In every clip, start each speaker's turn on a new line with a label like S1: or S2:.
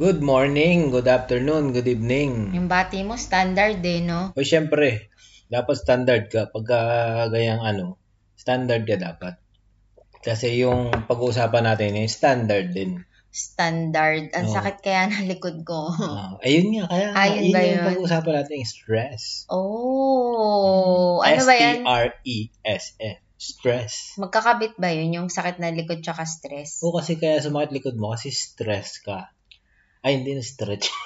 S1: Good morning, good afternoon, good evening.
S2: Yung bati mo, standard eh, no?
S1: O syempre, dapat standard ka. Pagka ganyang ano, standard ka dapat. Kasi yung pag-uusapan natin eh, standard din.
S2: Standard. Ang
S1: Oo.
S2: sakit kaya ng likod ko.
S1: Ah, ayun nga, kaya
S2: Ah, yun
S1: yun
S2: ba
S1: yung
S2: yun?
S1: pag-uusapan natin, yung stress.
S2: oh, ano ba yan?
S1: S-T-R-E-S-S. Stress.
S2: Magkakabit ba yun, yung sakit ng likod tsaka stress?
S1: O kasi kaya sumakit likod mo kasi stress ka. Ay, hindi na stretch.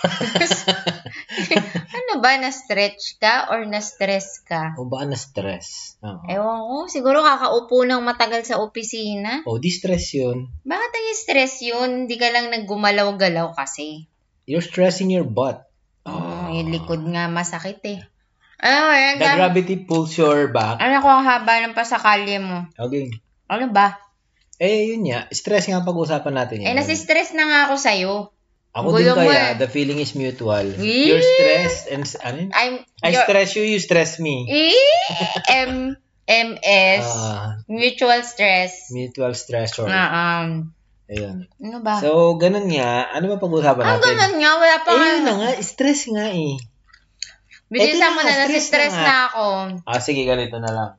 S2: ano ba, na-stretch ka or na-stress ka?
S1: o baka na stress. Oo.
S2: Ewan ko, siguro kakaupo ng matagal sa opisina.
S1: O, di stress yun.
S2: Bakit naging stress yun? Hindi ka lang naggumalaw-galaw kasi.
S1: You're stressing your butt.
S2: Oh, yung likod nga masakit eh. Ano, yan,
S1: The gravity pulls your back.
S2: Ano ko ang haba ng pasakalye mo?
S1: Okay.
S2: Ano ba?
S1: Eh, yun nga. Stress nga ang pag-usapan natin.
S2: Eh,
S1: yun.
S2: nasi-stress na nga ako sa'yo.
S1: Ako
S2: gulo
S1: din kaya.
S2: eh.
S1: The feeling is mutual.
S2: Wee!
S1: You're stressed and... Ano yun?
S2: I'm,
S1: I stress you, you stress me.
S2: M MS
S1: Ah,
S2: mutual stress.
S1: mutual stressor.
S2: Ah, um,
S1: Ayun.
S2: ano ba?
S1: So, ganun nga. Ano ba pag-usapan
S2: Ang
S1: natin?
S2: ganun nga, wala pa
S1: Eh,
S2: nga.
S1: yun na nga. Stress nga eh.
S2: Bilisan mo
S1: na,
S2: na,
S1: stress
S2: nasi-stress
S1: na
S2: na ako.
S1: Ah, sige, ganito na lang.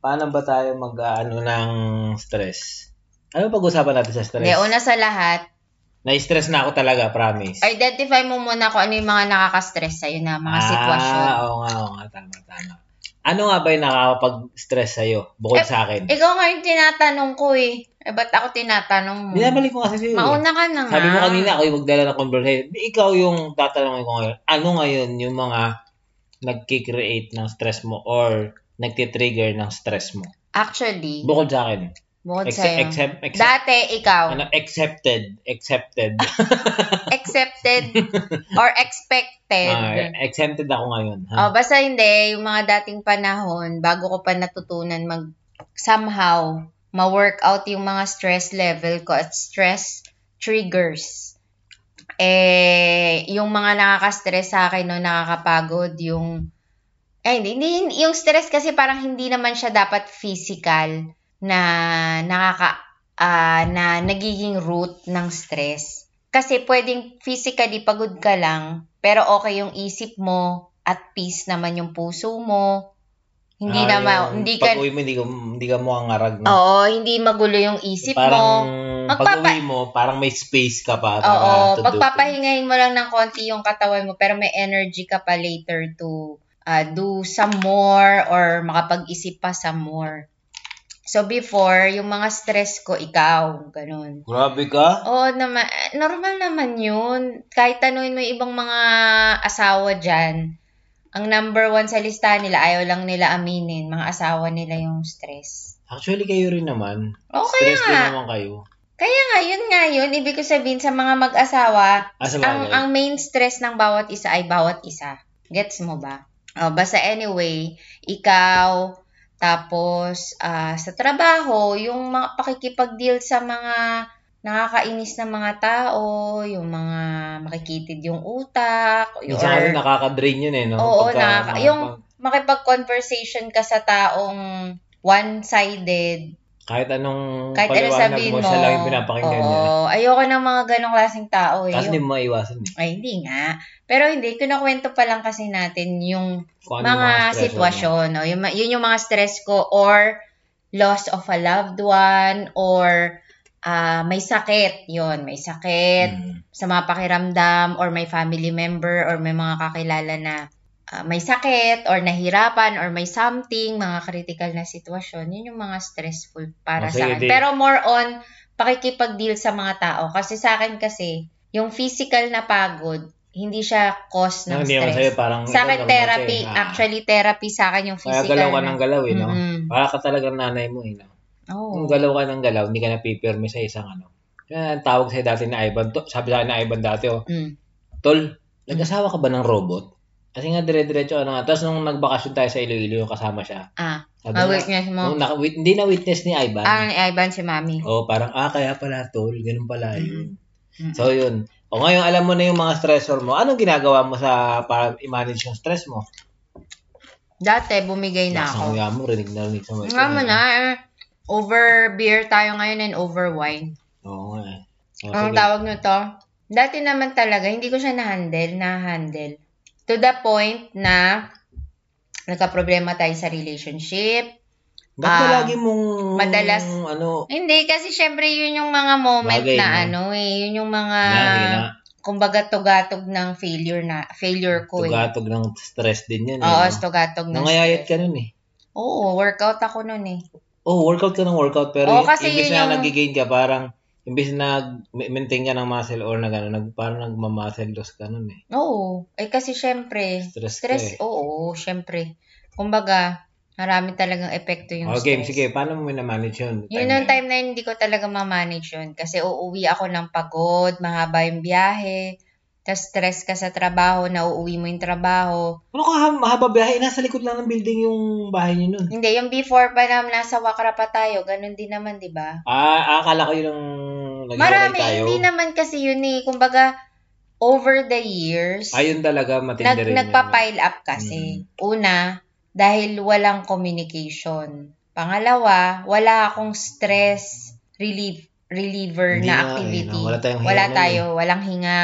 S1: Paano ba tayo mag, ah, ano, ng stress? Ano pag-usapan natin sa stress?
S2: Hindi, una sa lahat,
S1: Na-stress na ako talaga, promise.
S2: identify mo muna kung ano yung mga nakaka-stress sa'yo na mga sitwasyon.
S1: Ah, oo nga, oo nga. Tama, tama. Ano nga ba yung nakakapag-stress sa'yo? Bukod
S2: Eh,
S1: sa akin.
S2: Ikaw nga yung tinatanong ko eh. Eh, ba't ako tinatanong mo?
S1: Binabalik ko kasi sa'yo. eh.
S2: Mauna ka na nga.
S1: Sabi mo kanina, ako yung magdala ng conversation. Ikaw yung tatanungin ko ngayon. Ano ngayon yung mga nagkikreate ng stress mo or nagtitrigger ng stress mo?
S2: Actually,
S1: Bukod sa akin.
S2: Bukod sa'yo.
S1: accept, accept,
S2: Dati, ikaw.
S1: ano, accepted, accepted.
S2: accepted or expected.
S1: Ah, exempted ako ngayon. Ha?
S2: Oh, basta hindi, yung mga dating panahon, bago ko pa natutunan mag somehow ma-work out yung mga stress level ko at stress triggers. Eh, yung mga nakaka-stress sa akin, no, nakakapagod, yung, eh, hindi, hindi, yung stress kasi parang hindi naman siya dapat physical na nakaka, ah, na nagiging root ng stress. Kasi pwedeng physically pagod ka lang, pero okay yung isip mo, at peace naman yung puso mo. Hindi
S1: Ah, yung
S2: hindi ka,
S1: Pag-uwi mo, hindi ka, hindi ka mukhang ngarag. No?
S2: oo, hindi magulo yung isip
S1: parang,
S2: mo. Magpapa-
S1: pag-uwi mo, parang may space ka pa.
S2: Oo,
S1: to do
S2: pagpapahingahin mo lang ng konti yung katawan mo, pero may energy ka pa later to uh, do some more or makapag-isip pa some more. So before, yung mga stress ko, ikaw, ganun.
S1: Grabe ka.
S2: Oo, naman, normal naman yun. Kahit tanungin mo yung ibang mga asawa dyan, ang number one sa listahan nila, ayaw lang nila aminin, mga asawa nila yung stress.
S1: Actually, kayo rin naman.
S2: Oo, kaya
S1: Stress din
S2: nga.
S1: naman kayo.
S2: Kaya nga, yun nga yun. Ibig ko sabihin sa mga mag-asawa,
S1: Ah,
S2: ang, ang main stress ng bawat isa ay bawat isa. Gets mo ba? Oh, basta anyway, ikaw, tapos ah, sa trabaho, yung mga pakikipag-deal sa mga nakakainis na mga tao, yung mga makikitid yung utak,
S1: Minsan kasi nakaka-drain yun eh, no?
S2: Oo,
S1: Pagka-
S2: nakaka- yung- makipag-conversation ka sa taong one-sided,
S1: kahit anong
S2: kahit ano sabihin
S1: mo,
S2: mo.
S1: siya lang yung pinapakinggan niya.
S2: Oo, ayoko ng mga ganong klaseng tao. Eh.
S1: Kasi
S2: Yung-
S1: hindi mo maiwasan eh.
S2: ay, hindi nga. Pero hindi, kinakwento pa lang kasi natin yung
S1: Kung ano
S2: mga,
S1: mo.
S2: sitwasyon. No? Yung, yun yung mga stress ko or loss of a loved one or ah, may sakit. Yun, may sakit
S1: Mm.
S2: sa mga pakiramdam or may family member or may mga kakilala na ah, may sakit or nahirapan or may something, mga critical na sitwasyon. Yun yung mga stressful para
S1: Oh,
S2: sa akin.
S1: di-
S2: Pero more on pakikipag-deal sa mga tao. Kasi sa akin kasi, yung physical na pagod, hindi siya cause ng
S1: No, hindi naman
S2: stress.
S1: sa'yo, parang
S2: Sa akin, therapy.
S1: eh. Ah.
S2: Actually, therapy sa akin yung
S1: Kaya
S2: physical.
S1: galaw ka ng galaw eh, no?
S2: Mm-mm.
S1: Para ka talagang nanay mo eh, no?
S2: Oo.
S1: Kung galaw ka ng galaw, hindi ka napipirme sa isang ano. Kaya ang tawag sa'yo dati na Ivan, to, sabi sa akin na Ivan dati, oh,
S2: Mm.
S1: Tol, nag-asawa ka ba ng robot? Kasi nga dire-diretso ano nga. Tapos nung nagbakasyon tayo sa Iloilo, yung kasama siya.
S2: Ah,
S1: Sabi
S2: ah, witness mo.
S1: nung naka, wit- hindi na witness ni Ivan.
S2: Ah, ni Ivan si Mami.
S1: Oh, parang, ah, kaya pala, tol. Ganun pala yun.
S2: Mm.
S1: So, yun. O ngayon, alam mo na yung mga stressor mo. Anong ginagawa mo sa para i-manage yung stress mo?
S2: Dati, bumigay na
S1: Lakas
S2: ako.
S1: ng kuya mo, rinig na rinig sa mga
S2: Nga mo na, eh, over beer tayo ngayon and over wine.
S1: Oo nga eh. Sige.
S2: tawag nyo to? Dati naman talaga, hindi ko siya na-handle, na-handle. To the point na nagka-problema tayo sa relationship.
S1: Ba't ba
S2: Ah,
S1: lagi mong,
S2: madalas-
S1: ano,
S2: Hindi, kasi syempre yun yung mga moment
S1: Bagay,
S2: na
S1: no?
S2: ano eh, yun yung mga,
S1: na,
S2: kumbaga tugatog ng failure na, failure ko eh.
S1: tugatog ng stress din yan.
S2: Oo,
S1: eh,
S2: tugatog ng
S1: Nangayayat ka nun eh.
S2: Oo, workout ako nun eh.
S1: Oh, workout ka ng workout, pero
S2: Oo, kasi yun
S1: na
S2: yung-
S1: nagigain ka, parang, imbis na maintain ka ng muscle or na gano'n, nag, parang nagmamuscle loss ka nun eh.
S2: Oo, eh kasi syempre,
S1: Stress,
S2: stress,
S1: eh.
S2: oo, syempre. Kumbaga, marami talagang epekto yung
S1: Okay,
S2: stress.
S1: sige, paano mo minamanage yun?
S2: Yun
S1: na
S2: yung time na yun, hindi ko talaga ma-manage yun. Kasi uuwi ako ng pagod, mahaba yung biyahe, tas stress ka sa trabaho, nauuwi mo yung trabaho.
S1: Ano ka ha- mahaba biyahe? Nasa likod lang ng building yung bahay niyo nun.
S2: Hindi, yung before pa na nasa Wakra pa tayo, ganun din naman, di ba?
S1: Ah, akala ko yun ang
S2: Marami,
S1: tayo.
S2: hindi naman kasi yun eh. Kumbaga, over the years,
S1: Ayun talaga, matindi
S2: nag,
S1: rin.
S2: nagpa-pile up kasi. Una, dahil walang communication. Pangalawa, wala akong stress relief reliever
S1: Hindi
S2: na activity.
S1: eh, no? Wala tayong hinga
S2: Wala tayo, walang hinga.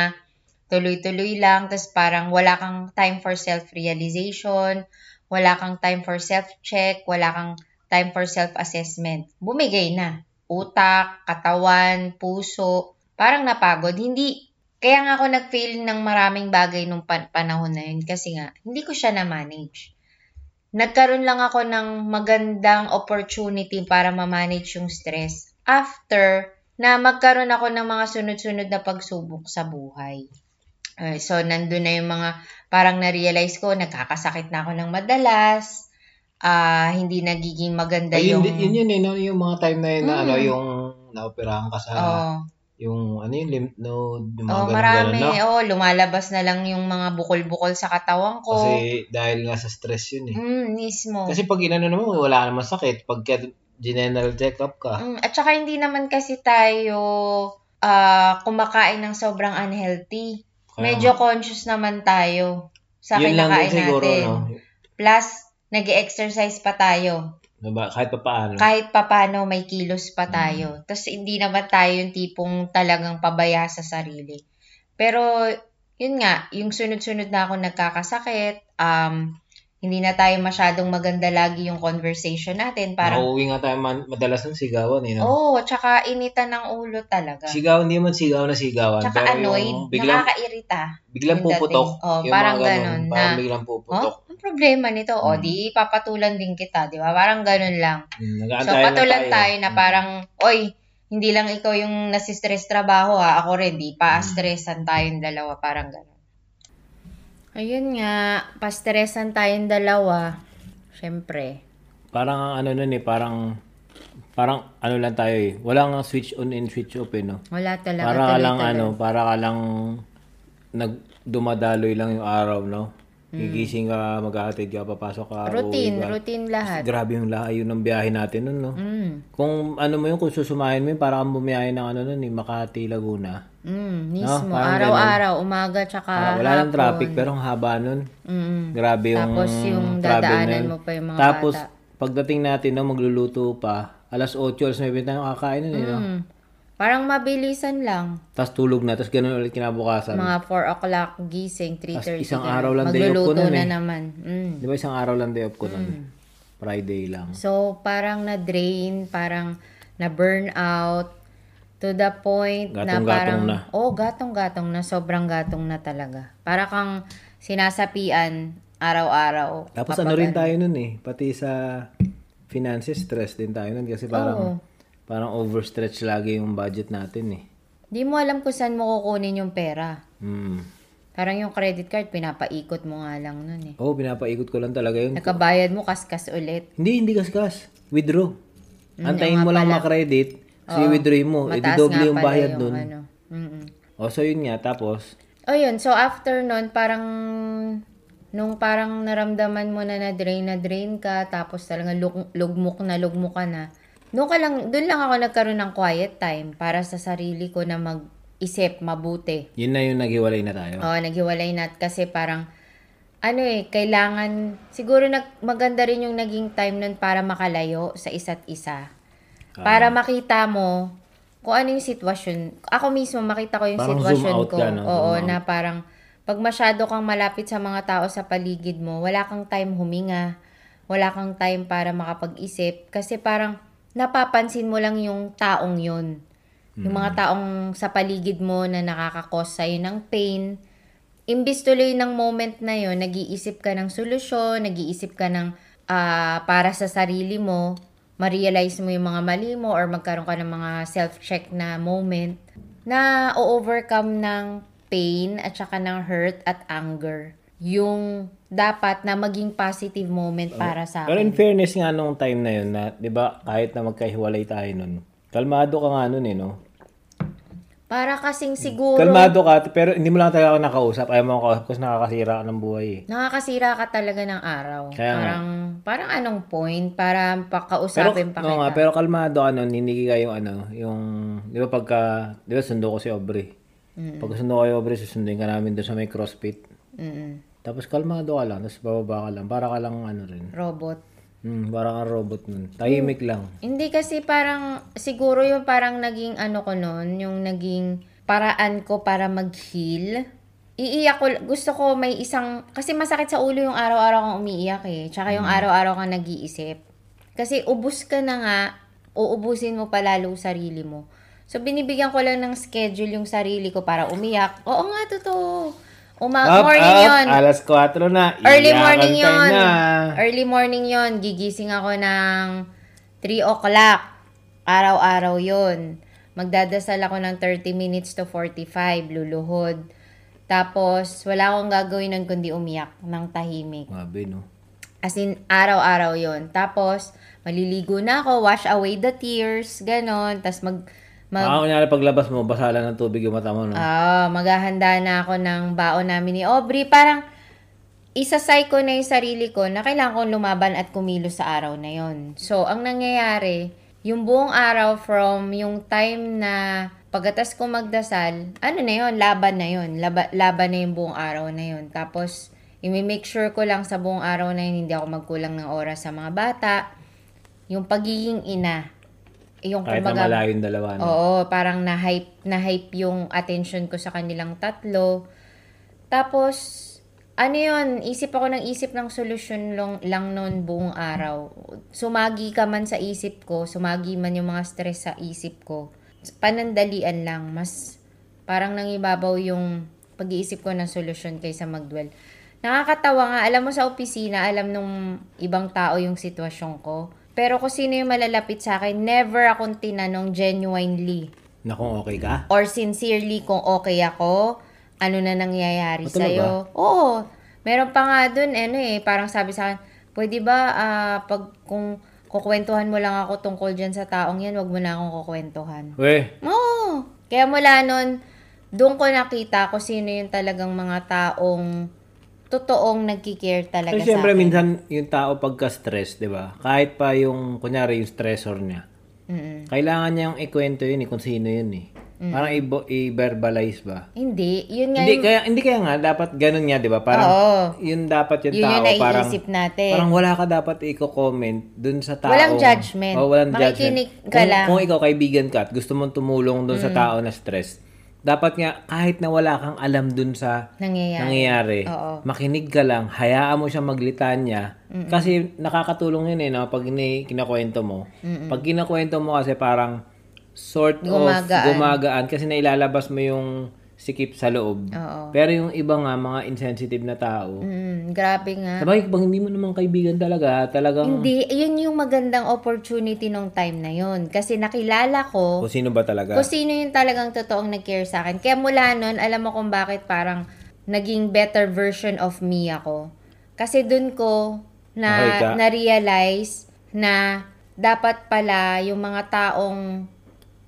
S2: Tuloy-tuloy lang. Tapos parang wala kang time for self-realization. Wala kang time for self-check. Wala kang time for self-assessment. Bumigay na. Utak, katawan, puso. Parang napagod. Hindi, kaya nga ako nag-fail ng maraming bagay nung pan- panahon na yun kasi nga, hindi ko siya na-manage. Nagkaroon lang ako ng magandang opportunity para ma-manage yung stress after na magkaroon ako ng mga sunod-sunod na pagsubok sa buhay. Eh, so, nandun na yung mga, parang na-realize ko, nagkakasakit na ako ng madalas, ah hindi nagiging maganda
S1: Ayun,
S2: yung...
S1: yun, yun yun, no? yung mga time na yun na
S2: Mm.
S1: ano, yung naoperahan ka sa,
S2: Oo.
S1: yung ano yung lymph node, yung mga
S2: Oh,
S1: ganun,
S2: marami.
S1: ganun, no?
S2: Oo, lumalabas na lang yung mga bukol-bukol sa katawan ko.
S1: Kasi dahil nga sa stress yun eh.
S2: mm, mismo.
S1: Kasi pag inano naman, wala naman sakit. Pagka general check-up ka,
S2: Mm, at saka hindi naman kasi tayo ah, kumakain ng sobrang unhealthy.
S1: Kaya
S2: Medyo conscious naman tayo sa
S1: yun lang din siguro,
S2: natin.
S1: no?
S2: Plus, nag exercise pa tayo.
S1: Diba? Kahit pa paano.
S2: Kahit papano may kilos pa
S1: Mm.
S2: tayo. Tapos hindi naman tayo yung tipong talagang pabaya sa sarili. Pero, yun nga, yung sunod-sunod na ako nagkakasakit, um, hindi na tayo masyadong maganda lagi yung conversation natin. Parang,
S1: Nauuwi nga tayo man, madalas ng sigawan eh. No?
S2: Oo, tsaka initan ng ulo talaga.
S1: Sigaw, hindi man sigaw na sigawan.
S2: Tsaka
S1: pero
S2: annoyed,
S1: yung biglang,
S2: nakakairita.
S1: biglang puputok.
S2: Oh,
S1: yung
S2: parang
S1: mga
S2: ganun
S1: Parang
S2: na,
S1: biglang puputok.
S2: Oh, ang problema nito, o
S1: Hmm.
S2: di papatulan din kita, di ba? Parang ganun lang.
S1: Hmm,
S2: So, patulan tayo na
S1: Hmm.
S2: parang, oy, hindi lang ikaw yung nasistress trabaho ha, ako rin, di
S1: Hmm.
S2: pa-stressan tayong dalawa, parang ganun. Ayun nga, pa-stressan tayong dalawa. Siyempre.
S1: Parang ang ano nun eh, parang parang ano lang tayo eh. Wala nga switch on and switch off eh, no?
S2: Wala talaga.
S1: Para ka lang ano, para ka lang nag dumadaloy lang yung araw, no? Gigising ka, mag-aatid ka, papasok ka.
S2: Routine,
S1: ka.
S2: routine lahat.
S1: Grabe yung layo ng biyahe natin nun, no?
S2: Mm,
S1: Kung ano mo yun, kung susumahin mo yun, para kang bumiyahe ng ano nun eh, Makati, Laguna.
S2: mm, mismo.
S1: parang
S2: Araw-araw, umaga, tsaka
S1: Ah, wala lang
S2: hapon.
S1: traffic, pero ang haba nun.
S2: Mm.
S1: Grabe yung
S2: Tapos yung dadaanan mo pa yung mga
S1: Tapos,
S2: bata.
S1: pagdating natin, no, magluluto pa, alas 8, alas 9 tayo kakain nun, eh, no?
S2: Mm. Parang mabilisan lang.
S1: Tapos tulog na, tapos ganun ulit kinabukasan.
S2: Mga 4 o'clock gising, 3.30.
S1: isang
S2: ganun.
S1: araw lang day off ko nun
S2: na
S1: eh.
S2: naman. Mm.
S1: Di ba isang araw lang day off ko nun? Friday lang.
S2: So, parang na-drain, parang na-burn out to the point na
S1: Gatong-gatong
S2: parang,
S1: na.
S2: oh, gatong-gatong na, sobrang gatong na talaga. Para kang sinasapian araw-araw.
S1: Tapos ano rin tayo nun eh, pati sa finances, stress din tayo nun kasi parang
S2: Oo.
S1: Parang overstretch lagi yung budget natin eh.
S2: Di mo alam kung saan mo kukunin yung pera.
S1: Hmm.
S2: Parang yung credit card, pinapaikot mo nga lang nun eh.
S1: Oo, pinapaikot ko lang talaga yun.
S2: Nakabayad mo, kaskas ulit.
S1: Hindi, hindi kaskas. Withdraw.
S2: Mm,
S1: Antayin mo lang makredit, kasi
S2: Oo.
S1: withdraw mo,
S2: Mataas
S1: i-double
S2: nga
S1: yung bayad
S2: yung
S1: nun.
S2: Ano. Mm-mm.
S1: O, so yun nga, tapos,
S2: O yun, so after nun, parang nung parang naramdaman mo na na-drain na drain ka, tapos talaga lug- lugmok na lugmok ka na, doon ka lang, doon lang ako nagkaroon ng quiet time para sa sarili ko na mag-isip mabuti.
S1: yun na yung naghiwalay na tayo.
S2: Oo, naghiwalay na kasi parang ano eh, kailangan, siguro nag, maganda rin yung naging time nun para makalayo sa isa't isa. Para makita mo kung ano yung sitwasyon. Ako mismo, makita ko yung
S1: Parang
S2: sitwasyon
S1: zoom out
S2: ko.
S1: ka, no?
S2: Oo,
S1: Zoom out.
S2: na parang pag masyado kang malapit sa mga tao sa paligid mo, wala kang time huminga, wala kang time para makapag-isip. Kasi parang napapansin mo lang yung taong yun. Yung mga
S1: Mm.
S2: taong sa paligid mo na nakakakos sa'yo ng pain. Imbis tuloy ng moment na yon nag-iisip ka ng solusyon, nag-iisip ka ng ah, para sa sarili mo, ma-realize mo yung mga mali mo or magkaroon ka ng mga self-check na moment na o-overcome ng pain at saka ng hurt at anger. Yung dapat na maging positive moment para sa
S1: Pero in
S2: akin.
S1: fairness nga nung time na yun, na, di ba, kahit na magkahiwalay tayo nun, kalmado ka nga nun eh, no?
S2: Para kasing siguro
S1: Kalmado ka, pero hindi mo lang talaga ako nakausap. Ayaw mo ako kausap kasi nakakasira ka ng buhay eh.
S2: nakakasira ka talaga ng araw.
S1: Kaya nga.
S2: parang parang anong point para
S1: Pero,
S2: pakausapin pa
S1: oo
S2: kita.
S1: nga, pero kalmado ka nun, hindi ka yung ano, yung, di ba pagka, di ba sundo ko si Aubrey. Pag sundo ko si Aubrey, susunduin ka namin doon sa may crossfit.
S2: Mm-mm.
S1: Tapos kalmado ka lang, tapos bababa ka lang. Para ka lang ano rin.
S2: Robot.
S1: Hmm, para kang robot nun. Tahimik lang.
S2: Hindi kasi parang, siguro yung parang naging ano ko noon, yung naging paraan ko para mag-heal. Iiyak ko, gusto ko may isang, kasi masakit sa ulo yung araw-araw kang umiiyak eh. Tsaka yung araw-araw kang nag-iisip. Kasi ubus ka na nga, uubusin mo palalo sarili mo. So, binibigyan ko lang ng schedule yung sarili ko para umiyak. Oo nga, totoo. Uma-
S1: Up,
S2: morning
S1: up,
S2: yon
S1: Alas 4 na.
S2: Early
S1: Iyakan
S2: morning yon.
S1: Na.
S2: Early morning yon. Gigising ako ng 3 o'clock. Araw-araw yon. Magdadasal ako ng 30 minutes to 45. Luluhod. Tapos, wala akong gagawin nun kundi umiyak ng tahimik.
S1: Grabe, no?
S2: As in, araw-araw yon. Tapos, maliligo na ako, wash away the tears, ganon. Tapos, mag, mag,
S1: Baka kunyari paglabas mo, basa lang ng tubig yung mata mo, no?
S2: Ah, maghahanda na ako ng baon namin ni Aubrey. Parang isasay ko na yung sarili ko na kailangan kong lumaban at kumilos sa araw na yon. So, ang nangyayari, yung buong araw from yung time na pagkatas ko magdasal, ano na yon laban na yon Laba, laban na yung buong araw na yon Tapos, i-make sure ko lang sa buong araw na yun, hindi ako magkulang ng oras sa mga bata. Yung pagiging ina. Yung
S1: Kahit na
S2: kumbaga-
S1: malayo yung dalawa, no?
S2: Oo, parang na-hype, na-hype yung attention ko sa kanilang tatlo. Tapos, ano yun, isip ako ng isip ng solusyon lang, lang noon buong araw. Sumagi ka man sa isip ko, sumagi man yung mga stress sa isip ko. Panandalian lang, mas parang nangibabaw yung pag-iisip ko ng solusyon kaysa magdwell. Nakakatawa nga, alam mo sa opisina, alam nung ibang tao yung sitwasyon ko. Pero kung sino yung malalapit sa akin, never akong tinanong genuinely
S1: Na kung okay ka?
S2: or sincerely kung okay ako, ano na nangyayari
S1: Ah, talaga?
S2: sa'yo. Oo. Meron pa nga dun, ano eh, parang sabi sa akin, pwede ba, ah, pag kung kukwentuhan mo lang ako tungkol dyan sa taong yan, wag mo na akong kukwentuhan.
S1: Weh,
S2: Oo. Kaya mula nun, doon ko nakita kung sino yung talagang mga taong totoong nagkikare talaga
S1: kasi
S2: sa
S1: syempre
S2: akin.
S1: minsan yung tao pagka-stress, di ba? Kahit pa yung, kunyari yung stressor niya,
S2: Mm-mm.
S1: kailangan niyang ikwento yun eh, kung sino yun eh. Parang i- i-verbalize ba?
S2: Hindi. Yun nga
S1: Hindi
S2: yung...
S1: kaya hindi kaya nga dapat ganun nga 'di ba? Parang
S2: Oo.
S1: yun dapat yung
S2: Yun
S1: tao
S2: yung
S1: parang
S2: naiisip natin.
S1: parang wala ka dapat i-comment dun sa tao.
S2: Walang judgment.
S1: Oh, walang
S2: Makikinig
S1: judgment.
S2: ka
S1: kung,
S2: lang. Mm.
S1: Kung ikaw kaibigan ka at gusto mong tumulong dun sa tao na stress, dapat nga kahit na wala kang alam dun sa
S2: nangyayari.
S1: nangyayari,
S2: Oo.
S1: makinig ka lang, hayaan mo siya maglitanya kasi nakakatulong yun eh no pag kinakwento mo. Pag kinakwento mo kasi parang sort
S2: Gumagaan.
S1: of gumagaan kasi nailalabas mo yung sikip sa loob.
S2: Oo.
S1: Pero yung iba nga, mga insensitive na tao,
S2: Mm, grabe nga.
S1: sabay, bang hindi mo naman kaibigan talaga, talagang
S2: Hindi, yun yung magandang opportunity nung time na yun. Kasi nakilala ko
S1: kung sino ba talaga.
S2: kung sino yung talagang totoong nag-care sa akin. Kaya mula nun, alam mo kung bakit parang naging better version of me ako. Kasi dun ko na, na-realize na dapat pala yung mga taong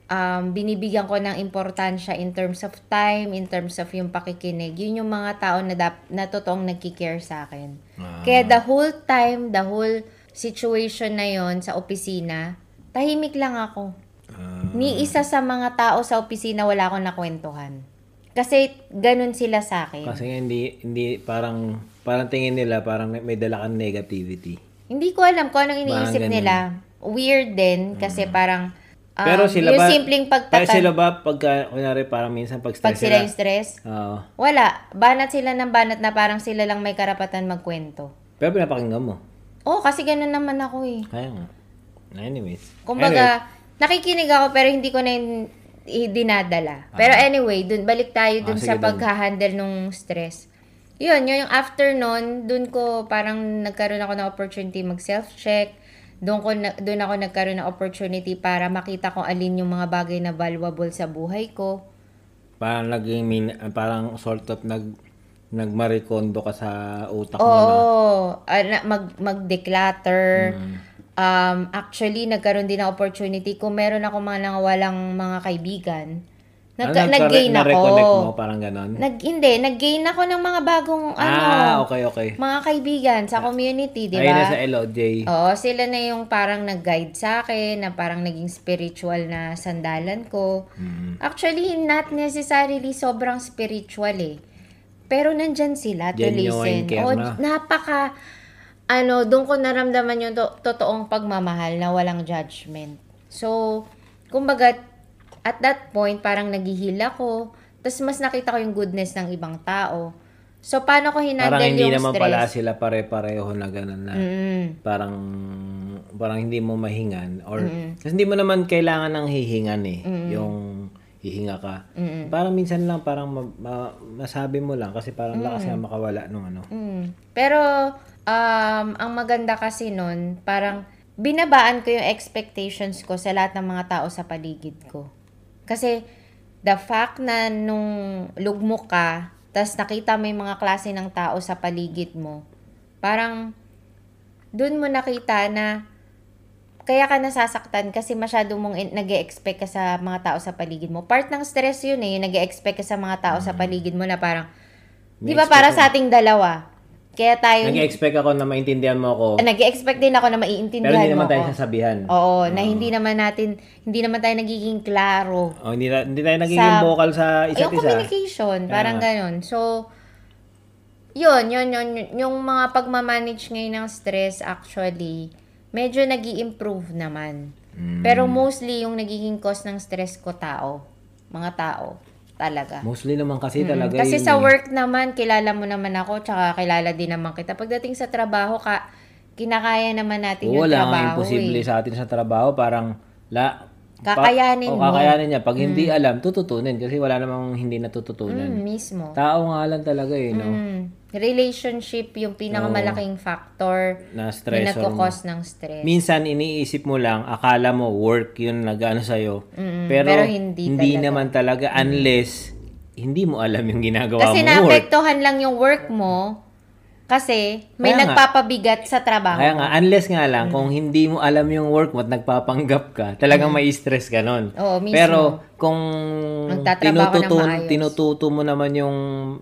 S2: um, binibigyan ko ng importansya in terms of time, in terms of yung pakikinig, yun yung mga tao na, dap, na totoong nagkikare sa akin.
S1: Ah.
S2: Kaya the whole time, the whole situation na yon sa opisina, tahimik lang ako.
S1: Ah,
S2: Ni isa sa mga tao sa opisina wala akong nakwentuhan. Kasi ganun sila sa akin.
S1: kasi hindi, hindi, parang, parang tingin nila, parang may, may dala kang negativity.
S2: Hindi ko alam kung anong iniisip nila. Weird din kasi parang Um,
S1: Pero sila
S2: yung
S1: ba-
S2: simpleng
S1: Pero
S2: pagtatan.
S1: sila ba, pagka, kunyari, parang minsan pag
S2: pag
S1: stress
S2: sila yung stress,
S1: Oo.
S2: wala. Banat sila ng banat na parang sila lang may karapatan magkwento.
S1: pero pinapakinggan mo.
S2: Oo, kasi ganun naman ako eh.
S1: Kaya nga. Anyways.
S2: Kumbaga, nakikinig ako pero hindi ko na yun i- dinadala. Pero anyway, dun, balik tayo dun
S1: Ah, sige,
S2: sa paghahandle nung stress. Yun, yun yung after nun, dun ko parang nagkaroon ako ng opportunity mag self-check. Doon ko na, doon ako nagkaroon ng opportunity para makita kung alin yung mga bagay na valuable sa buhay ko.
S1: Parang naging, min, parang sort of nag, nagmarikondo ka sa utak
S2: Oo,
S1: mo na.
S2: ah, na- mag, mag-declutter.
S1: Mm.
S2: Um, actually, nagkaroon din ng opportunity kung meron ako mga nangawalang mga kaibigan. Nag,
S1: Ano,
S2: nag-gain
S1: nagka-
S2: ako.
S1: mo, parang ganon.
S2: Nag, hindi, nag-gain ako ng mga bagong ano,
S1: ah, okay, okay.
S2: mga kaibigan sa community, di
S1: Ayun na sa
S2: ba?
S1: LOJ.
S2: Oo, sila na yung parang nag-guide sa akin, na parang naging spiritual na sandalan ko.
S1: Mm.
S2: Actually, not necessarily sobrang spiritual eh. Pero nandyan sila to
S1: Genuine
S2: listen.
S1: care
S2: O,
S1: na.
S2: napaka, ano, doon ko naramdaman yung to- totoong pagmamahal na walang judgment. So, kumbaga, at that point, parang naghihil ako. Tapos mas nakita ko yung goodness ng ibang tao. So, paano ko hinandle
S1: Parang hindi
S2: yung
S1: naman
S2: stress?
S1: pala sila pare-pareho na ganon na.
S2: Mm.
S1: Parang, parang hindi mo mahingan. Or, kasi hindi mo naman kailangan ng hihingan eh. Yung hihinga ka. Parang minsan lang, parang ma- ma- masabi mo lang kasi parang lakas nga makawala nung ano.
S2: Mm. Pero, um, ang maganda kasi nun, parang binabaan ko yung expectations ko sa lahat ng mga tao sa paligid ko. Kasi, the fact na nung lugmok ka, tas nakita mo yung mga klase ng tao sa paligid mo, parang, dun mo nakita na, kaya ka nasasaktan kasi masyado mong nag expect ka sa mga tao sa paligid mo. Part ng stress yun eh, yung nag expect ka sa mga tao sa paligid mo na parang, Di ba para sa ating dalawa? Kaya tayo,
S1: Nag-expect ako na maintindihan mo ako.
S2: nag-expect din ako na
S1: Pero
S2: maiintindihan
S1: hindi
S2: mo
S1: naman tayo
S2: ako.
S1: sasabihan.
S2: Oo, na hindi naman natin, hindi naman tayo nagiging klaro.
S1: Oh, hindi, na- hindi tayo nagiging
S2: Sa-
S1: vocal sa isa't
S2: yung
S1: isa.
S2: communication, parang ganon. So, yun, yun, yun, yun, yung mga pagmamanage ngayon ng stress, actually, medyo nag improve naman.
S1: Mm.
S2: Pero mostly, yung nagiging cause ng stress ko, tao. Mga tao. Talaga.
S1: Mostly naman kasi talaga
S2: Kasi
S1: yun
S2: sa
S1: eh.
S2: work naman, kilala mo naman ako, tsaka kilala din naman kita. Pagdating sa trabaho, ka, kinakaya naman natin
S1: Oo,
S2: yung
S1: wala
S2: trabaho
S1: imposible
S2: eh.
S1: sa atin sa trabaho. Parang, la,
S2: Kakayanin
S1: o,
S2: mo.
S1: kakayanin niya. Pag hindi alam, tututunin. Kasi wala namang hindi natututunan.
S2: Mm, mismo.
S1: Tao nga lang talaga eh, no?
S2: Mm. Relationship yung pinakamalaking factor
S1: Na
S2: na
S1: stressor mo.
S2: nagkakos ng stress.
S1: Minsan, iniisip mo lang, akala mo work yun nag-ano sa'yo.
S2: Mm-mm,
S1: pero,
S2: pero hindi talaga.
S1: naman talaga unless hindi mo alam yung ginagawa
S2: Kasi
S1: mo work.
S2: naapektuhan lang yung work mo kasi may
S1: Kaya nga.
S2: nagpapabigat sa trabaho.
S1: Kaya nga, unless nga
S2: Mm.
S1: lang, kung hindi mo alam yung work mo at nagpapanggap ka, talagang may stress ka nun.
S2: Mm. Oo, mismo.
S1: Pero, kung tinututo, tinututo mo naman yung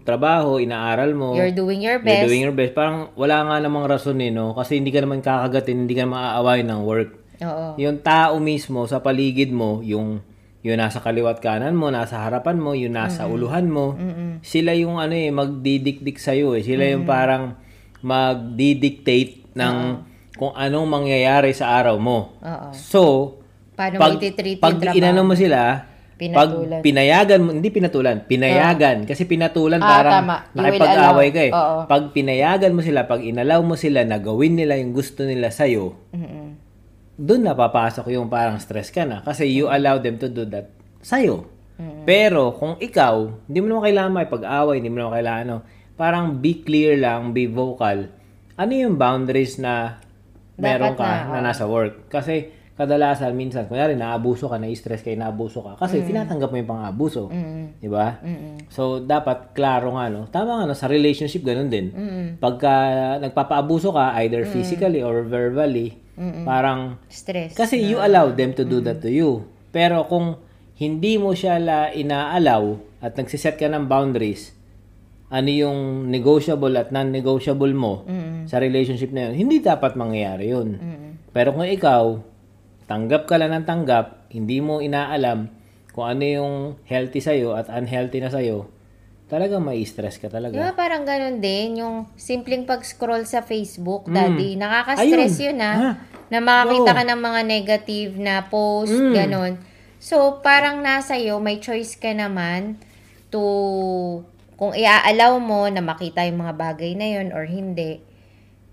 S1: trabaho, inaaral mo,
S2: You're doing your
S1: you're
S2: best.
S1: doing your best, parang wala nga namang rason eh, no? Kasi hindi ka naman kakagatin, hindi ka naman ng work.
S2: Oo.
S1: Yung tao mismo sa paligid mo, yung yung nasa kaliwat kanan mo, nasa harapan mo, yung nasa uluhan mo, sila yung ano eh, magdidikdik sa eh. Sila yung parang magdidictate ng kung anong mangyayari sa araw mo.
S2: Oo.
S1: So,
S2: Paano
S1: pag, pag inano mo sila,
S2: Pinatulan.
S1: pag pinayagan mo, hindi pinatulan, pinayagan. Kasi pinatulan
S2: Ah,
S1: parang
S2: tama.
S1: Nakipag-away ka eh. Pag pinayagan mo sila, pag inalaw mo sila na gawin nila yung gusto nila sa'yo,
S2: Mm-mm.
S1: Doon na papasok yung parang stress ka na. Kasi you allow them to do that sa'yo. Pero kung ikaw, hindi mo naman kailangan may pag-away, hindi mo naman kailangan ano, parang be clear lang, be vocal. Ano yung boundaries na meron
S2: Dapat
S1: ka
S2: na,
S1: na, nasa work? Kasi kadalasan minsan, kunyari naabuso ka, na-stress ka, naabuso ka. Kasi tinatanggap mo yung pang-abuso.
S2: Mm.
S1: Di ba?
S2: Mm-mm.
S1: So, dapat klaro nga, no? Tama nga, no? Sa relationship, ganun din.
S2: Mm-mm.
S1: Pagka nagpapaabuso ka, either physically or verbally, parang
S2: Stress.
S1: kasi you allow them to do that to you. Pero kung hindi mo siya la inaalaw at nagsiset ka ng boundaries, ano yung negotiable at non-negotiable mo
S2: Mm-mm.
S1: sa relationship na yun, hindi dapat mangyayari yun.
S2: Mm-mm.
S1: Pero kung ikaw, tanggap ka lang ng tanggap, hindi mo inaalam kung ano yung healthy sa'yo at unhealthy na sa'yo, talagang may stress ka talaga.
S2: ba parang ganun din, yung simpleng pag-scroll sa Facebook, daddy, nakaka-stress
S1: Mm. Ayun.
S2: yun ah.
S1: Ha?
S2: na makakita
S1: Oo.
S2: ka ng mga negative na post,
S1: Mm.
S2: ganon. So, parang nasa iyo, may choice ka naman to, kung iaalaw mo na makita yung mga bagay na yun or hindi.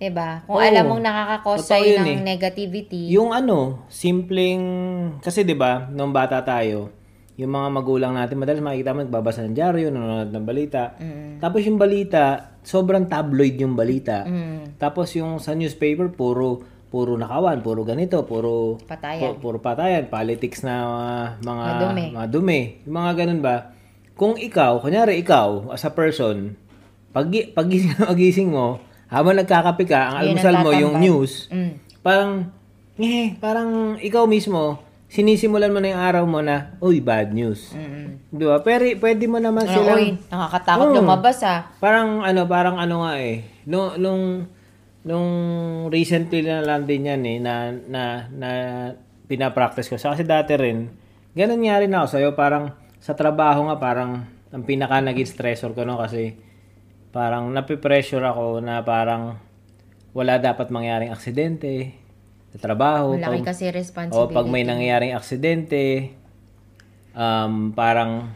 S2: 'Di ba? Kung
S1: Oo.
S2: alam mong nakakakos sa'yo ng
S1: eh.
S2: negativity.
S1: Yung ano, simpleng, kasi 'di ba, nung bata tayo, yung mga magulang natin madalas makikita mo nagbabasa ng dyaryo, nanonood ng balita.
S2: Mm.
S1: Tapos yung balita, sobrang tabloid yung balita.
S2: Mm.
S1: Tapos yung sa newspaper puro puro nakawan, puro ganito, puro
S2: Patayan.
S1: pu- puro patayan, politics na uh, mga
S2: Madumi.
S1: mga dumi. Yung mga ganun ba? Kung ikaw, kunyari ikaw as a person, pag pagising, pagising mo, habang nagkakape ka, ang
S2: Yun ang
S1: almusal mo yung news,
S2: Mm.
S1: parang eh, parang ikaw mismo sinisimulan mo na yung araw mo na, uy, bad news.
S2: Mm.
S1: Di ba? Pero pwede mo naman
S2: Ano,
S1: silang
S2: uy, nakakatakot
S1: Oo.
S2: lumabas ah.
S1: Parang ano, parang ano nga eh. No, nung nung recently na lang din yan eh na na na pinapractice ko. Sa kasi dati rin, ganun nga rin ako sa'yo. Parang sa trabaho nga parang ang pinaka naging stressor ko no kasi parang napipressure ako na parang wala dapat mangyaring aksidente sa trabaho.
S2: Malaki
S1: Pag-
S2: kasi
S1: o
S2: responsibility.
S1: pag may nangyaring aksidente, um, parang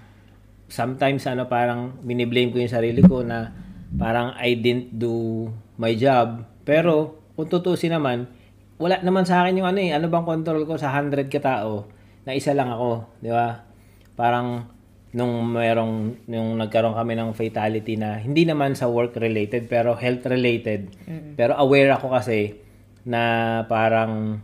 S1: sometimes ano parang biniblame ko yung sarili ko na parang I didn't do my job. Pero kung tutusin naman, wala naman sa akin yung ano eh, ano bang control ko sa 100 katao na isa lang ako, di ba? Parang nung merong nung nagkaroon kami ng fatality na hindi naman sa work related pero health related. Pero aware ako kasi na parang